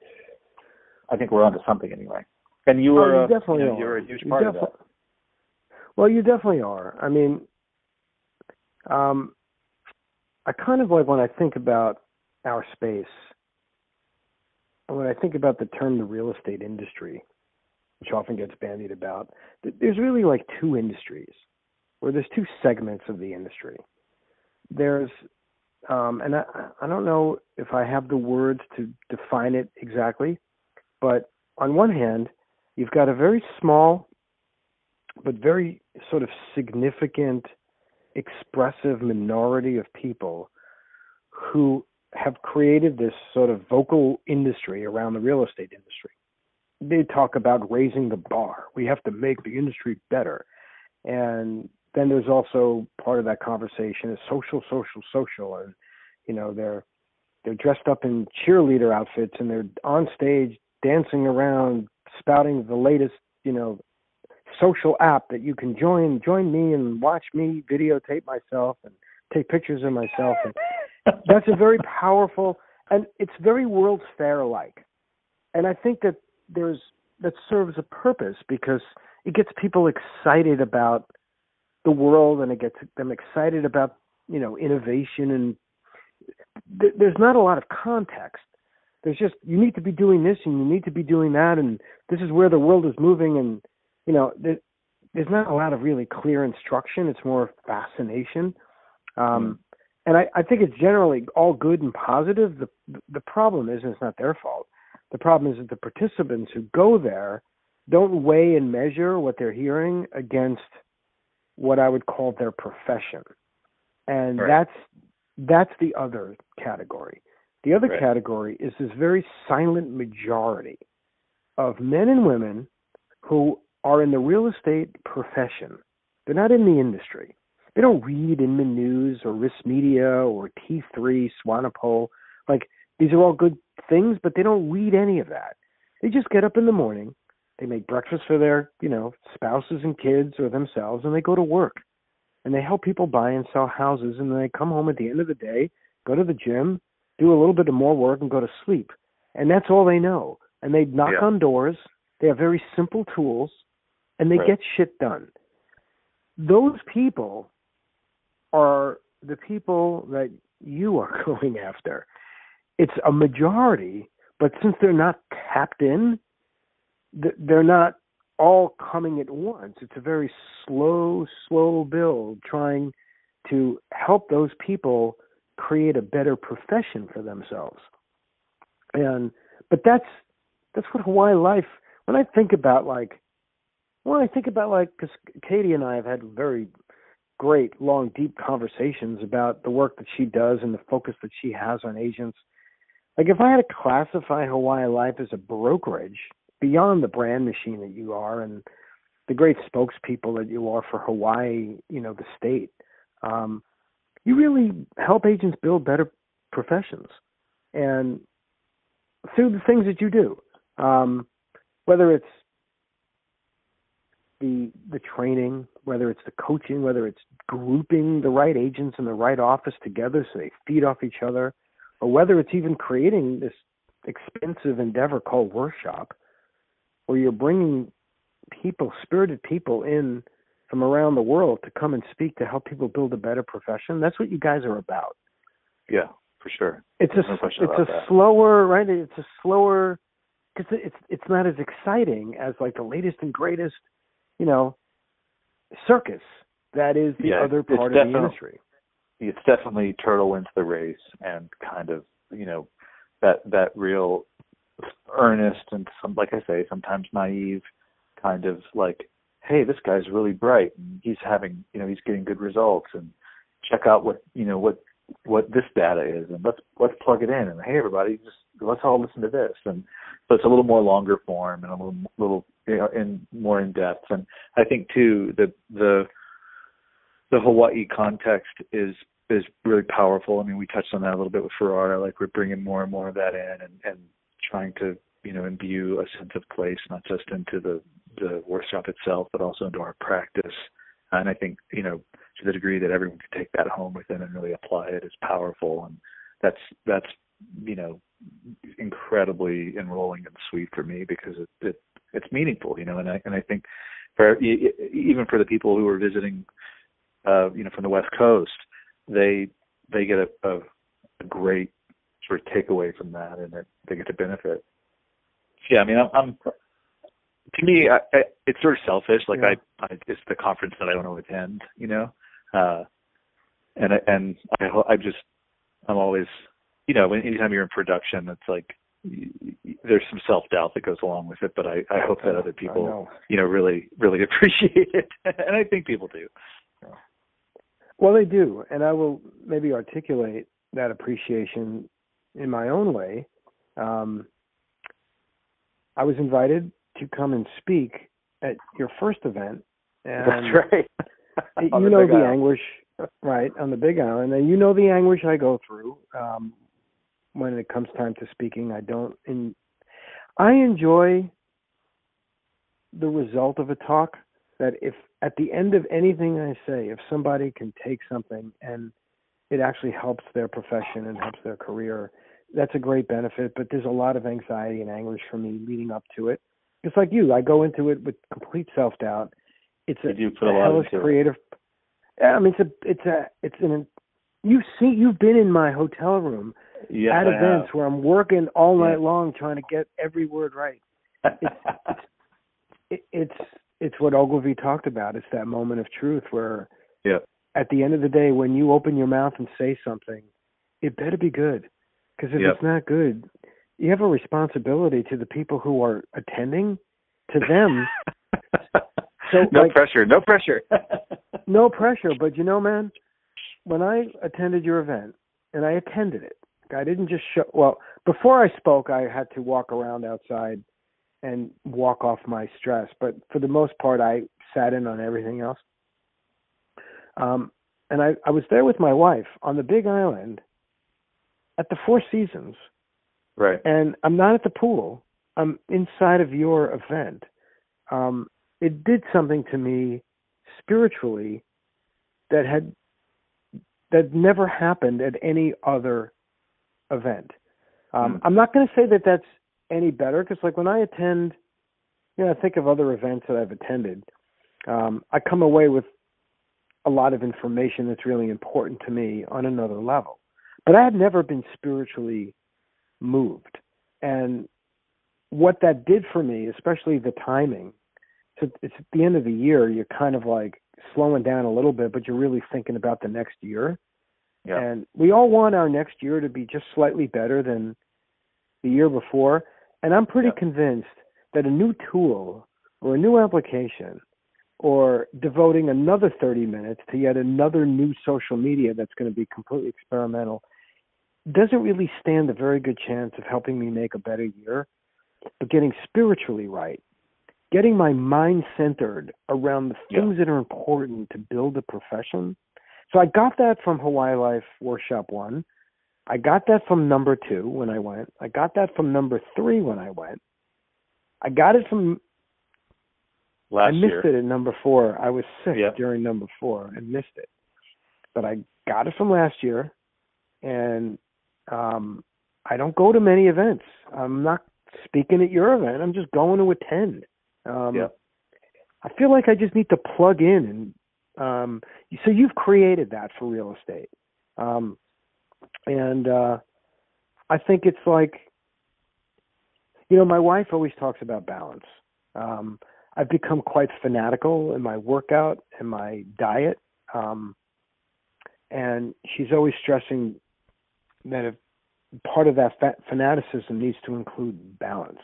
I think we're onto something anyway. And you were oh, you definitely you are. You're a huge part of that. Well, you definitely are. I mean, um, I kind of like when I think about our space, when I think about the term the real estate industry, which often gets bandied about, there's really like two industries, or there's two segments of the industry. There's, um, and I, I don't know if I have the words to define it exactly, but on one hand, you've got a very small but very sort of significant expressive minority of people who have created this sort of vocal industry around the real estate industry. They talk about raising the bar. We have to make the industry better. And then there's also part of that conversation is social, social, social, and you know they're they're dressed up in cheerleader outfits and they're on stage dancing around spouting the latest, you know, social app that you can join join me and watch me videotape myself and take pictures of myself and that's a very powerful and it's very world's fair like and i think that there's that serves a purpose because it gets people excited about the world and it gets them excited about you know innovation and th- there's not a lot of context. There's just you need to be doing this and you need to be doing that and this is where the world is moving and you know there, there's not a lot of really clear instruction. It's more fascination. Um, mm. and I, I think it's generally all good and positive. The the problem is it's not their fault the problem is that the participants who go there don't weigh and measure what they're hearing against what I would call their profession and right. that's that's the other category. The other Right. category is this very silent majority of men and women who are in the real estate profession. They're not in the industry. They don't read Inman News or RISMedia or T3, Swanepoel. Like these are all good things, but they don't read any of that. They just get up in the morning, they make breakfast for their, you know, spouses and kids or themselves, and they go to work. And they help people buy and sell houses, and then they come home at the end of the day, go to the gym, do a little bit of more work, and go to sleep. And that's all they know. And they knock Yeah. on doors. They have very simple tools, and they Right. get shit done. Those people are the people that you are going after. It's a majority, but since they're not tapped in, they're not all coming at once. It's a very slow, slow build trying to help those people create a better profession for themselves. And but that's that's what Hawaii life. When I think about like, when I think about like, because Katie and I have had very great, long, deep conversations about the work that she does and the focus that she has on agents. Like, if I had to classify Hawaii Life as a brokerage beyond the brand machine that you are and the great spokespeople that you are for Hawaii, you know, the state, um, you really help agents build better professions. And through the things that you do, um, whether it's the the training, whether it's the coaching, whether it's grouping the right agents in the right office together so they feed off each other, or whether it's even creating this expensive endeavor called Worthshop, where you're bringing people, spirited people in from around the world to come and speak to help people build a better profession. That's what you guys are about. Yeah, for sure. It's There's a no it's a that. slower right. It's a slower because it's it's not as exciting as like the latest and greatest, you know, circus that is the Yeah, other part of the industry. It's definitely turtle wins the race and kind of you know that that real earnest and some like I say sometimes naive kind of like hey this guy's really bright and he's having you know he's getting good results and check out what you know what what this data is and let's let's plug it in and hey everybody just let's all listen to this. And so it's a little more longer form and a little little you know in more in depth. And I think too the the the Hawaii context is is really powerful. I mean, we touched on that a little bit with Ferrara. Like we're bringing more and more of that in, and and trying to you know imbue a sense of place, not just into the the Worthshop itself, but also into our practice. And I think you know to the degree that everyone can take that home with them and really apply it is powerful, and that's that's you know incredibly enrolling and sweet for me because it, it it's meaningful, you know, and I and I think for even for the people who are visiting uh, you know, from the West Coast, they they get a, a, a great sort of takeaway from that, and it, they get to benefit. Yeah, I mean, I'm, I'm to me, I, I, it's sort of selfish. Like Yeah. I, I, it's the conference that I want to attend, you know, uh, and I, and I, I just, I'm always, you know, when anytime you're in production, it's like there's some self doubt that goes along with it, but I, I hope that other people, know. you know, really, really appreciate it, and I think people do. Well, they do, and I will maybe articulate that appreciation in my own way. Um, I was invited to come and speak at your first event, and That's right. you know the Island. anguish, right, on the Big Island, and you know the anguish I go through um, when it comes time to speaking. I don't, in, I enjoy the result of a talk. That if at the end of anything I say, if somebody can take something and it actually helps their profession and helps their career, that's a great benefit. But there's a lot of anxiety and anguish for me leading up to it. Just like you, I go into it with complete self doubt. It's a, You do put a a lot hellish it. creative. Yeah, I mean, it's a, it's a, it's an. You see, you've been in my hotel room Yes, at I events where I'm working all Yeah. night long trying to get every word right. have. It, it's it's what Ogilvy talked about. It's that moment of truth where, Yeah. at the end of the day, when you open your mouth and say something, it better be good. Because if Yep. it's not good, you have a responsibility to the people who are attending. To them, So, no like- pressure. No pressure. no pressure. But you know, man, when I attended your event, and I attended it, I didn't just show. Well, before I spoke, I had to walk around outside and walk off my stress. But for the most part, I sat in on everything else. Um, and I, I was there with my wife on the Big Island at the Four Seasons. Right. And I'm not at the pool. I'm inside of your event. Um, it did something to me spiritually that had that never happened at any other event. Um, mm. I'm not going to say that that's any better because, like, when I attend, you know, I think of other events that I've attended. Um, I come away with a lot of information that's really important to me on another level. But I had never been spiritually moved. And what that did for me, especially the timing, so it's at the end of the year, you're kind of like slowing down a little bit, but you're really thinking about the next year. Yeah. And we all want our next year to be just slightly better than the year before. And I'm pretty yeah. convinced that a new tool or a new application or devoting another 30 minutes to yet another new social media that's going to be completely experimental doesn't really stand a very good chance of helping me make a better year. But getting spiritually right, getting my mind centered around the things yeah. that are important to build a profession. So I got that from Hawaii Life Worthshop One. I got that from number two when I went. I got that from number three when I went. I got it from Last I missed year. it at number four. I was sick yeah. during number four and missed it. But I got it from last year and um I don't go to many events. I'm not speaking at your event. I'm just going to attend. Um yeah. I feel like I just need to plug in and um so you've created that for real estate. Um and uh I think it's like you know, my wife always talks about balance. Um I've become quite fanatical in my workout and my diet. Um, and she's always stressing that if part of that fanaticism needs to include balance.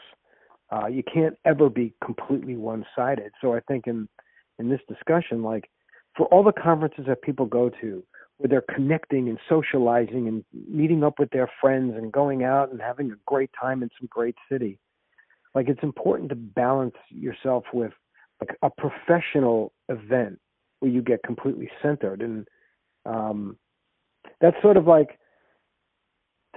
Uh, you can't ever be completely one-sided. So I think in in this discussion, like for all the conferences that people go to, where they're connecting and socializing and meeting up with their friends and going out and having a great time in some great city, like it's important to balance yourself with like a professional event where you get completely centered. And um that's sort of like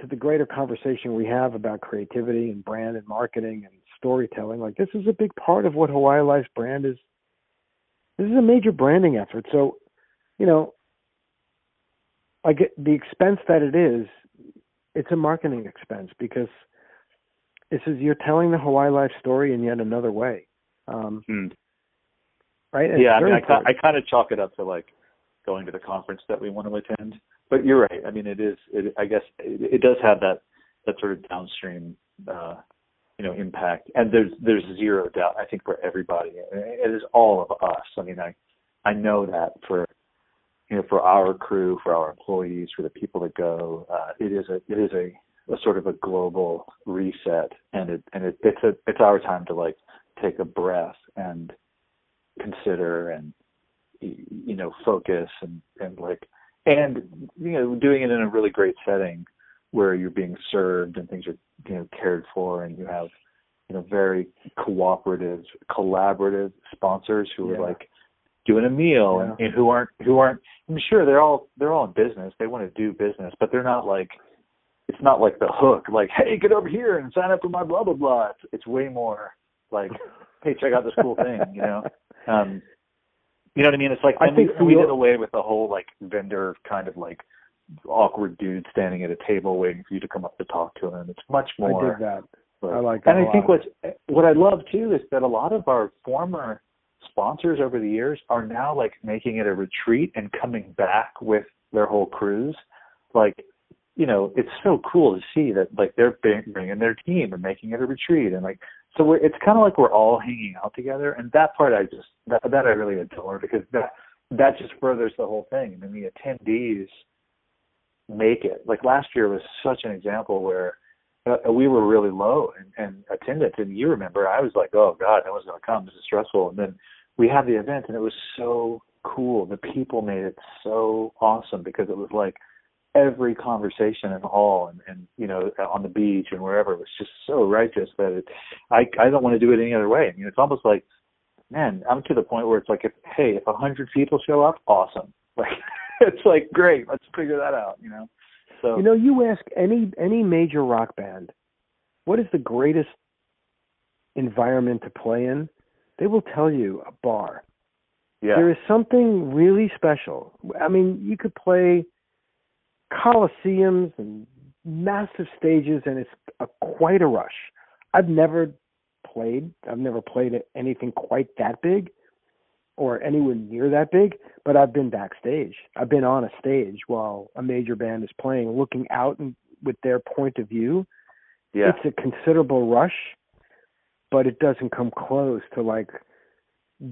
to the greater conversation we have about creativity and brand and marketing and storytelling. Like this is a big part of what hawaii life's brand is. This is a major branding effort. So you know like the expense that it is it's a marketing expense because this is you're telling the Hawaii life story in yet another way. Um, hmm. Right? yeah, I mean, I, I kind of chalk it up to like going to the conference that we want to attend. But you're right. I mean, it is. It, I guess it, it does have that that sort of downstream, uh, you know, impact. And there's there's zero doubt. I think for everybody, it is all of us. I mean, I I know that for you know for our crew, for our employees, for the people that go, uh, it is a it is a a sort of a global reset and it and it, it's a it's our time to like take a breath and consider and you know focus and and like and you know doing it in a really great setting where you're being served and things are you know cared for and you have you know very cooperative collaborative sponsors who yeah. are like doing a meal yeah. and, and who aren't who aren't I'm sure they're all they're all in business they want to do business but they're not like it's not like the hook, like, hey, get over here and sign up for my blah blah blah. It's, it's way more like, hey, check out this cool thing, you know. Um, you know what I mean? It's like I think we, we did away with the whole like vendor kind of like awkward dude standing at a table waiting for you to come up to talk to him. It's much more. I did that. But, I like that. And I think what what I love too is that a lot of our former sponsors over the years are now like making it a retreat and coming back with their whole crews. Like you know, it's so cool to see that like they're bringing their team and making it a retreat and like so we're, it's kind of like we're all hanging out together and that part I just that that I really adore because that that just furthers the whole thing. I mean, the attendees make it. Like last year was such an example where uh, we were really low in, in attendance, and you remember I was like, "Oh God, no one's going to come. This is stressful." And then we had the event, and it was so cool. The people made it so awesome because it was like every conversation in the hall and, and you know on the beach and wherever was just so righteous that it, I I don't want to do it any other way. I mean, it's almost like, man, I'm to the point where it's like, if hey, if a hundred people show up, awesome. Like, it's like great, let's figure that out. You know. So you know, you ask any any major rock band, what is the greatest environment to play in? They will tell you a bar. yeah, There is something really special. I mean, you could play coliseums and massive stages, and it's a, quite a rush. I've never played. I've never played at anything quite that big, or anywhere near that big. But I've been backstage. I've been on a stage while a major band is playing, looking out and with their point of view. yeah, It's a considerable rush, but it doesn't come close to like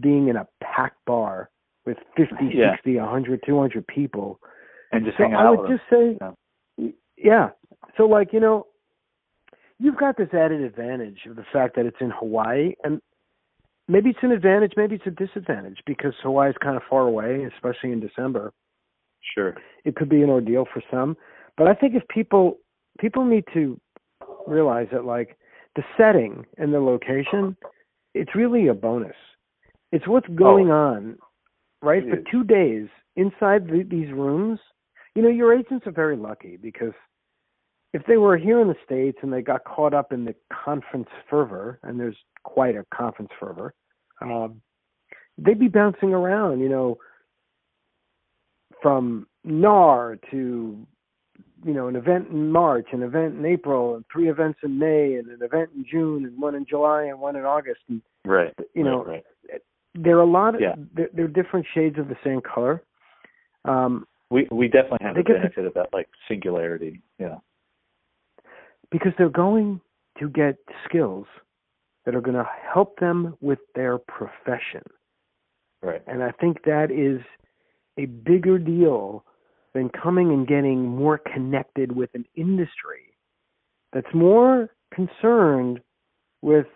being in a packed bar with 50, Yeah. 60, 100, 200 people. and just So hanging I would with them. just say, Yeah. yeah. So like you know, you've got this added advantage of the fact that it's in Hawaii, and maybe it's an advantage, maybe it's a disadvantage because Hawaii's kind of far away, especially in December. Sure. It could be an ordeal for some, but I think if people people need to realize that like the setting and the location, it's really a bonus. It's what's going on, right? For two days inside the, these rooms, you know, your agents are very lucky because if they were here in the states and they got caught up in the conference fervor, and there's quite a conference fervor, um, they'd be bouncing around, you know, from NAR to you know an event in March, an event in April, and three events in May, and an event in June, and one in July, and one in August. And Right. You know, right, right. there are a lot of Yeah. there, there are different shades of the same color. Um, We we definitely have the benefit of that like singularity. Yeah. because they're going to get skills that are going to help them with their profession. Right. And I think that is a bigger deal than coming and getting more connected with an industry that's more concerned with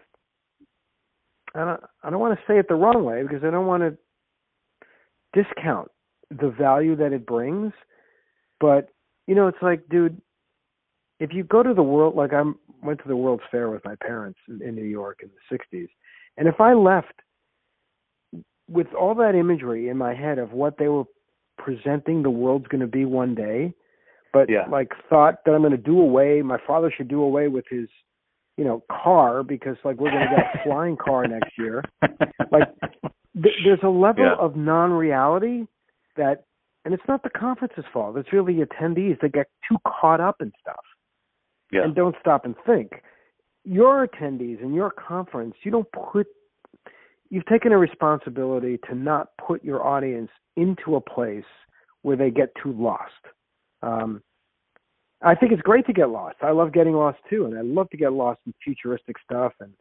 I don't I don't want to say it the wrong way because I don't want to discount the value that it brings, but you know it's like dude if you go to the world like I went to the World's Fair with my parents in, in New York in the 60s and if I left with all that imagery in my head of what they were presenting the world's going to be one day, but Yeah. like thought that I'm going to do away, my father should do away with his, you know, car because like we're going to get a flying car next year. Like th- there's a level Yeah. of non-reality that, and it's not the conference's fault. It's really attendees that get too caught up in stuff yeah. and don't stop and think. Your attendees in your conference, you don't put you've taken a responsibility to not put your audience into a place where they get too lost. Um, I think it's great to get lost. I love getting lost too, and I love to get lost in futuristic stuff and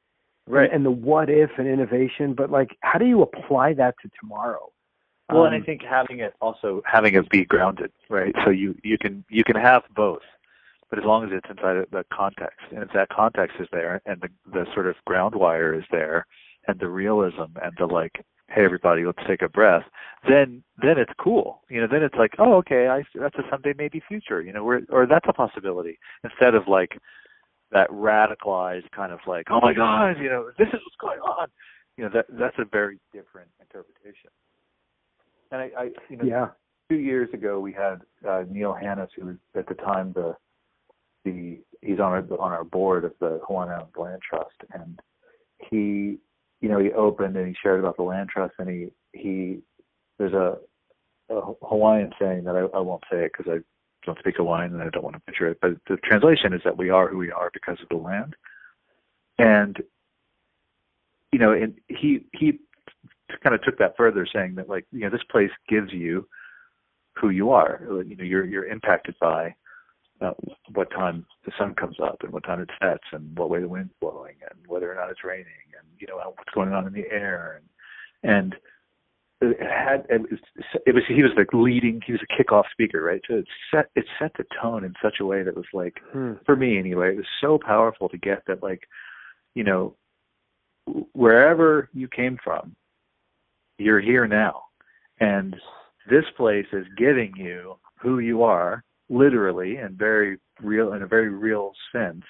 Right. and the what if and innovation. But like, how do you apply that to tomorrow? Well, and I Um, think having it also having it be grounded, right? So you you can you can have both, but as long as it's inside of the context, and if that context is there, and the the sort of ground wire is there, and the realism and the like, hey everybody, let's take a breath, then then it's cool. You know, then it's like, oh okay, I that's a someday maybe future. You know, where or that's a possibility instead of like that radicalized kind of like, oh my god, you know, this is what's going on. You know, that that's a very different interpretation. And I, I you know, yeah, two years ago we had uh, Neil Hannahs, who was at the time the the he's on our on our board of the Hawaiian Land Trust, and he you know he opened and he shared about the land trust, and he he there's a, a Hawaiian saying that I, I won't say it because I don't speak Hawaiian and I don't want to butcher it, but the translation is that we are who we are because of the land, and you know, and he he kind of took that further, saying that like you know this place gives you who you are. You know, you're you're impacted by uh, what time the sun comes up and what time it sets and what way the wind's blowing and whether or not it's raining and you know what's going on in the air and and it had it was, it was he was like leading he was a kickoff speaker right so it set it set the tone in such a way that was like Hmm. for me anyway it was so powerful to get that like you know wherever you came from you're here now and this place is giving you who you are literally and very real in a very real sense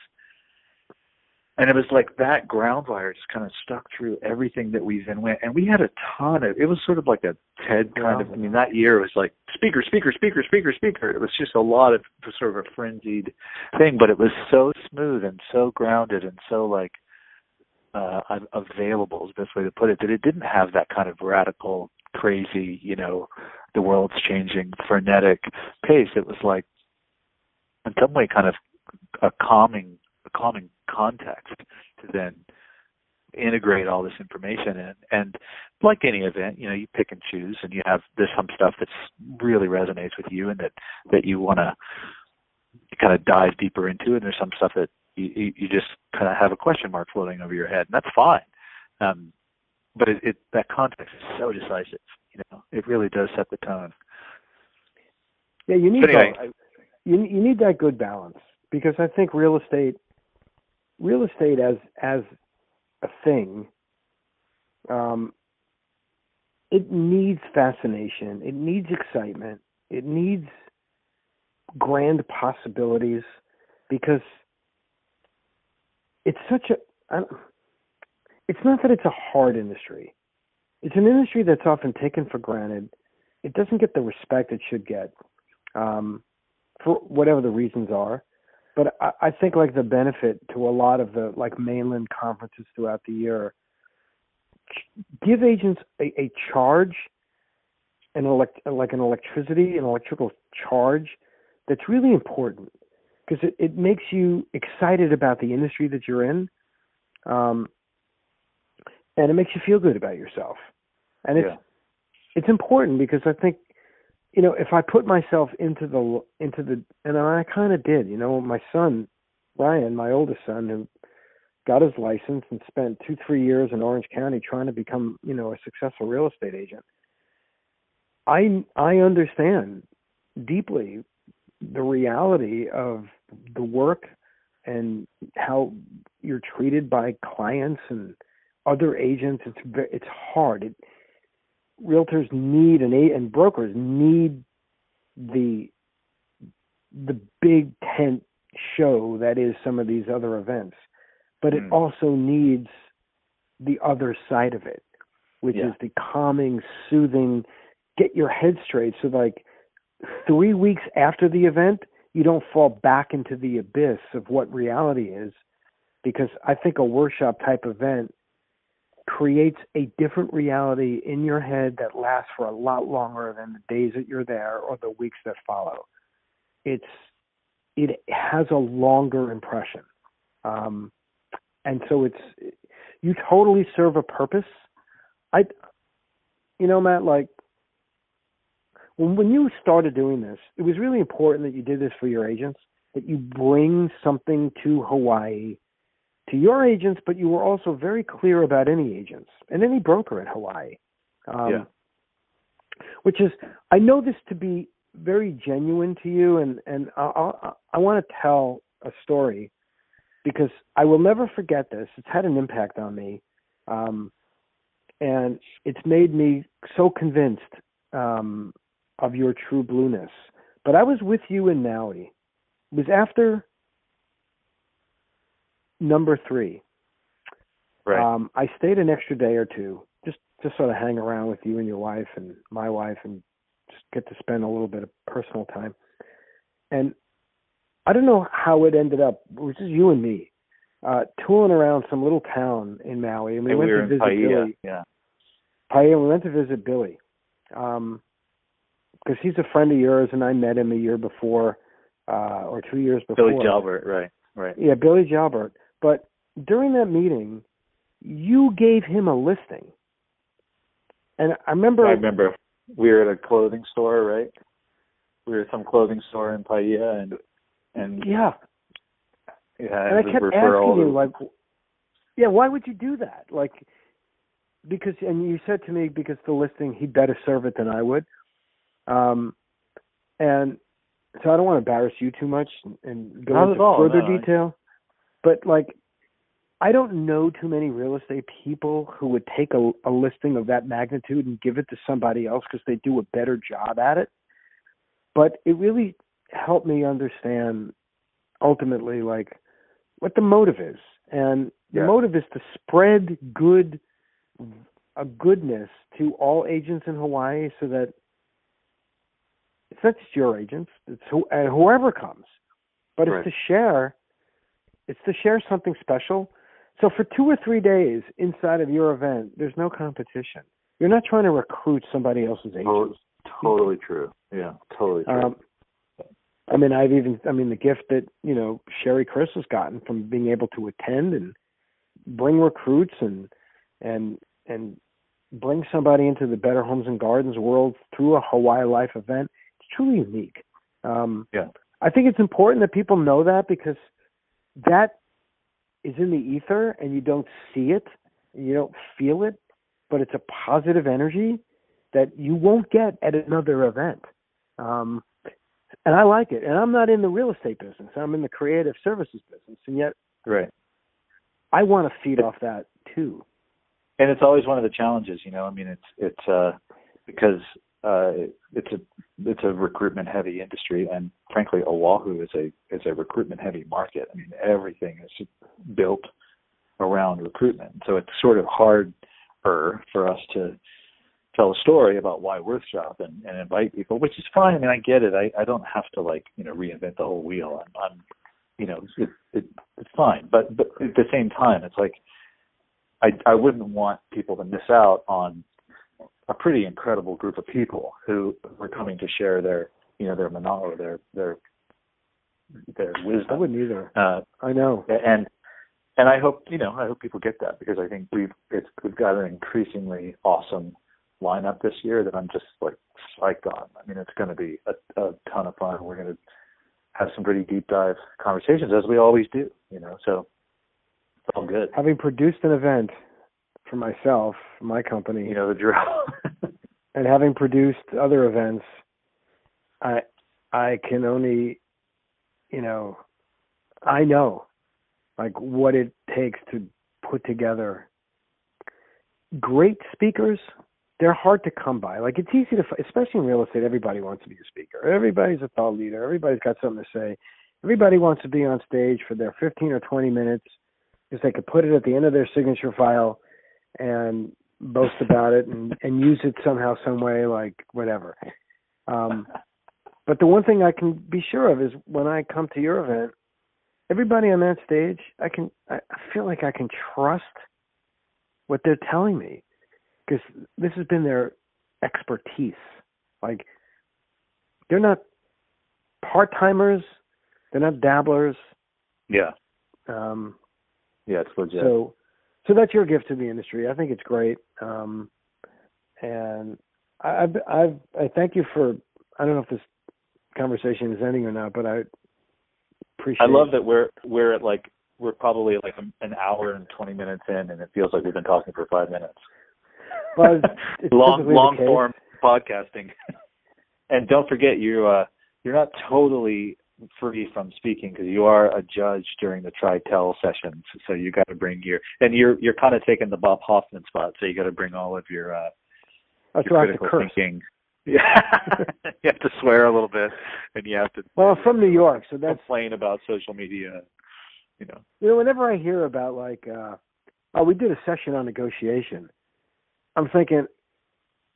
and it was like that ground wire just kind of stuck through everything that we then went and we had a ton of it was sort of like a ted kind wow. of i mean that year was like speaker speaker speaker speaker speaker it was just a lot of sort of a frenzied thing but it was so smooth and so grounded and so like uh available is the best way to put it that it didn't have that kind of radical crazy you know the world's changing frenetic pace it was like in some way kind of a calming a calming context to then integrate all this information in. And like any event, you know, you pick and choose, and you have there's some stuff that's really resonates with you, and that that you want to kind of dive deeper into, and there's some stuff that you you just kind of have a question mark floating over your head, and that's fine. Um, but it, it that context is so decisive. You know, it really does set the tone. Yeah, you need anyway. I, you you need that good balance because I think real estate real estate as as a thing um, it needs fascination. It needs excitement. It needs grand possibilities because it's such a it's not that it's a hard industry. It's an industry that's often taken for granted. It doesn't get the respect it should get. Um, for whatever the reasons are. But I, I think like the benefit to a lot of the like mainland conferences throughout the year give agents a, a charge an elect like an electricity an electrical charge that's really important. Because it, it makes you excited about the industry that you're in um, and it makes you feel good about yourself. And it's yeah. it's important because i think you know, if I put myself into the into the and I kind of did, you know, my son Ryan, my oldest son, who got his license and spent two three years in Orange County trying to become, you know, a successful real estate agent. I I understand deeply the reality of the work and how you're treated by clients and other agents. It's it's hard. It realtors need and and brokers need the the big tent show that is some of these other events but it mm. also needs the other side of it which yeah. is the calming soothing get your head straight so like 3 weeks after the event you don't fall back into the abyss of what reality is because i think a workshop type event creates a different reality in your head that lasts for a lot longer than the days that you're there or the weeks that follow. It's it has a longer impression, um, and so it's you totally serve a purpose. I, you know, Matt, like when when you started doing this, it was really important that you did this for your agents. That you bring something to Hawaii to your agents, but you were also very clear about any agents and any broker in Hawaii. Um, yeah. Which is, I know this to be very genuine to you, and and I, I, I want to tell a story because I will never forget this. It's had an impact on me, um, and it's made me so convinced um, of your true blueness. But I was with you in Maui. It was after number three. Right. Um, I stayed an extra day or two just to sort of hang around with you and your wife and my wife and just get to spend a little bit of personal time. And I don't know how it ended up. It was just you and me, uh, tooling around some little town in Maui, and we and went we to visit Paia, Billy. Yeah. Paia. We went to visit Billy, um, because he's a friend of yours, and I met him a year before, uh, or two years before. Billy Jalbert, right, right. Yeah, Billy Jalbert. But during that meeting, you gave him a listing. And I remember I remember we were at a clothing store, right? We were at some clothing store in Paia and and Yeah. Yeah, and I kept asking you like yeah, why would you do that? Like because and you said to me because the listing he'd better serve it than I would. Um and so I don't want to embarrass you too much and go Not into all, further no. detail. But like I don't know too many real estate people who would take a, a listing of that magnitude and give it to somebody else because they do a better job at it. But it really helped me understand ultimately like what the motive is. And the Yeah. motive is to spread good a goodness to all agents in Hawaii so that it's not just your agents, it's who, and whoever comes, but it's to share, it's to share something special. So for two or three days inside of your event, there's no competition. You're not trying to recruit somebody else's agent. Totally, totally true. Yeah, totally true. Um, I mean, I've even, I mean, the gift that you know Sherry Chris has gotten from being able to attend and bring recruits and and and bring somebody into the Better Homes and Gardens world through a Hawaii Life event. It's truly unique. Um, Yeah. I think it's important that people know that because that is in the ether and you don't see it, you don't feel it, but it's a positive energy that you won't get at another event. Um, and I like it. And I'm not in the real estate business. I'm in the creative services business, and yet right. I want to feed off that too. and it's always one of the challenges you know i mean it's it's uh because uh it's a it's a recruitment heavy industry. And frankly oahu is a is a recruitment heavy market. I mean everything is built around recruitment. So it's sort of harder for us to tell a story about why worthshop and, and invite people which is fine. I mean i get it. I i don't have to like you know reinvent the whole wheel. I'm, I'm you know it, it it's fine. But but at the same time it's like I I wouldn't want people to miss out on a pretty incredible group of people who were coming to share their you know their manala their their their wisdom. I wouldn't either. uh I know. and and I hope you know I hope people get that because I think we've it's we've got an increasingly awesome lineup this year that I'm just like psyched on. I mean it's going to be a, a ton of fun. We're going to have some pretty deep dive conversations as we always do, you know. So it's all good. Having produced an event for myself, my company, You know the drill. and having produced other events, I I can only, you know, I know, like what it takes to put together great speakers. They're hard to come by. Like it's easy to, especially in real estate. Everybody wants to be a speaker. Everybody's a thought leader. Everybody's got something to say. Everybody wants to be on stage for their 15 or 20 minutes because they could put it at the end of their signature file and boast about it and, and use it somehow, some way, like whatever. Um, but the one thing I can be sure of is when I come to your event, everybody on that stage, I can, I I feel like I can trust what they're telling me because this has been their expertise. Like they're not part timers, they're not dabblers. yeah, Um, yeah, it's legit. so, so that's your gift to the industry. I think it's great. Um, and I, I've, I've, I thank you for. I don't know if this conversation is ending or not, but I appreciate. I love that we're we're at like we're probably like an hour and twenty minutes in, and it feels like we've been talking for five minutes. Well, it's- it's long long form podcasting. and don't forget you uh you're not totally free from speaking because you are a judge during the tritel sessions so you got to bring your and you're you're kind of taking the bob hoffman spot so you got to bring all of your uh That's your critical thinking. Yeah. You have to swear a little bit and you have to Well, I'm from New York, so that's complain about social media you know. You know whenever I hear about like, uh oh, we did a session on negotiation, I'm thinking,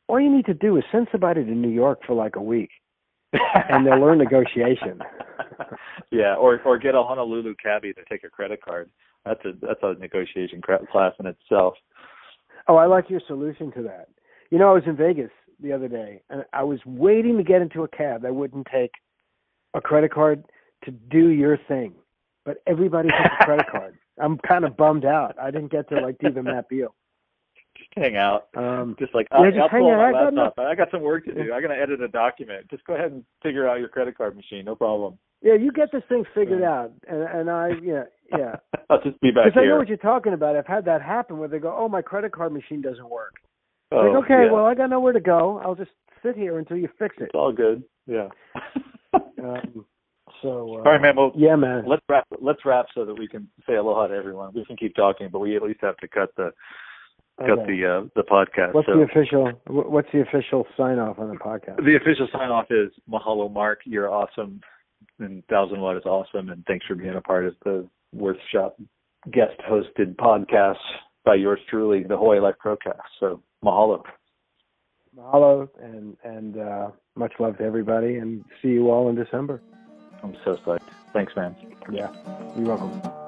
all you need to do is send somebody to New York for like a week, and they'll learn negotiation. yeah, or or get a Honolulu cabbie to take a credit card. That's a that's a negotiation class in itself. Oh, I like your solution to that. You know, I was in Vegas the other day, and I was waiting to get into a cab that wouldn't take a credit card to do your thing, but everybody took a credit card. I'm kind of bummed out. I didn't get to like do the Matt Beall. Just hang out. Um, Just like Yeah, I'll, just I'll hang pull out. out I got laptop. I got some work to do. I got to edit a document. Just go ahead and figure out your credit card machine. No problem. Yeah, you get this thing figured out, and and I yeah yeah. I'll just be back Because I know what you're talking about. I've had that happen where they go, "Oh, my credit card machine doesn't work." oh, like, okay, yeah. well, I got nowhere to go. I'll just sit here until you fix it. it's all good. Yeah. Um, so, uh, all right, man. Well, yeah, man. let's wrap. Let's wrap so that we can say aloha to everyone. We can keep talking, but we at least have to cut the cut Okay. the uh, the podcast. What's so. the official? What's the official sign off on the podcast? The official sign off is mahalo, Marc. You're awesome. And Thousand Watt is awesome. And thanks for being a part of the Worthshop guest hosted podcast by yours truly, the Hawaii Life Procast. So mahalo. Mahalo and and uh, much love to everybody and see you all in December. I'm so psyched. Thanks, man. Yeah, you're welcome.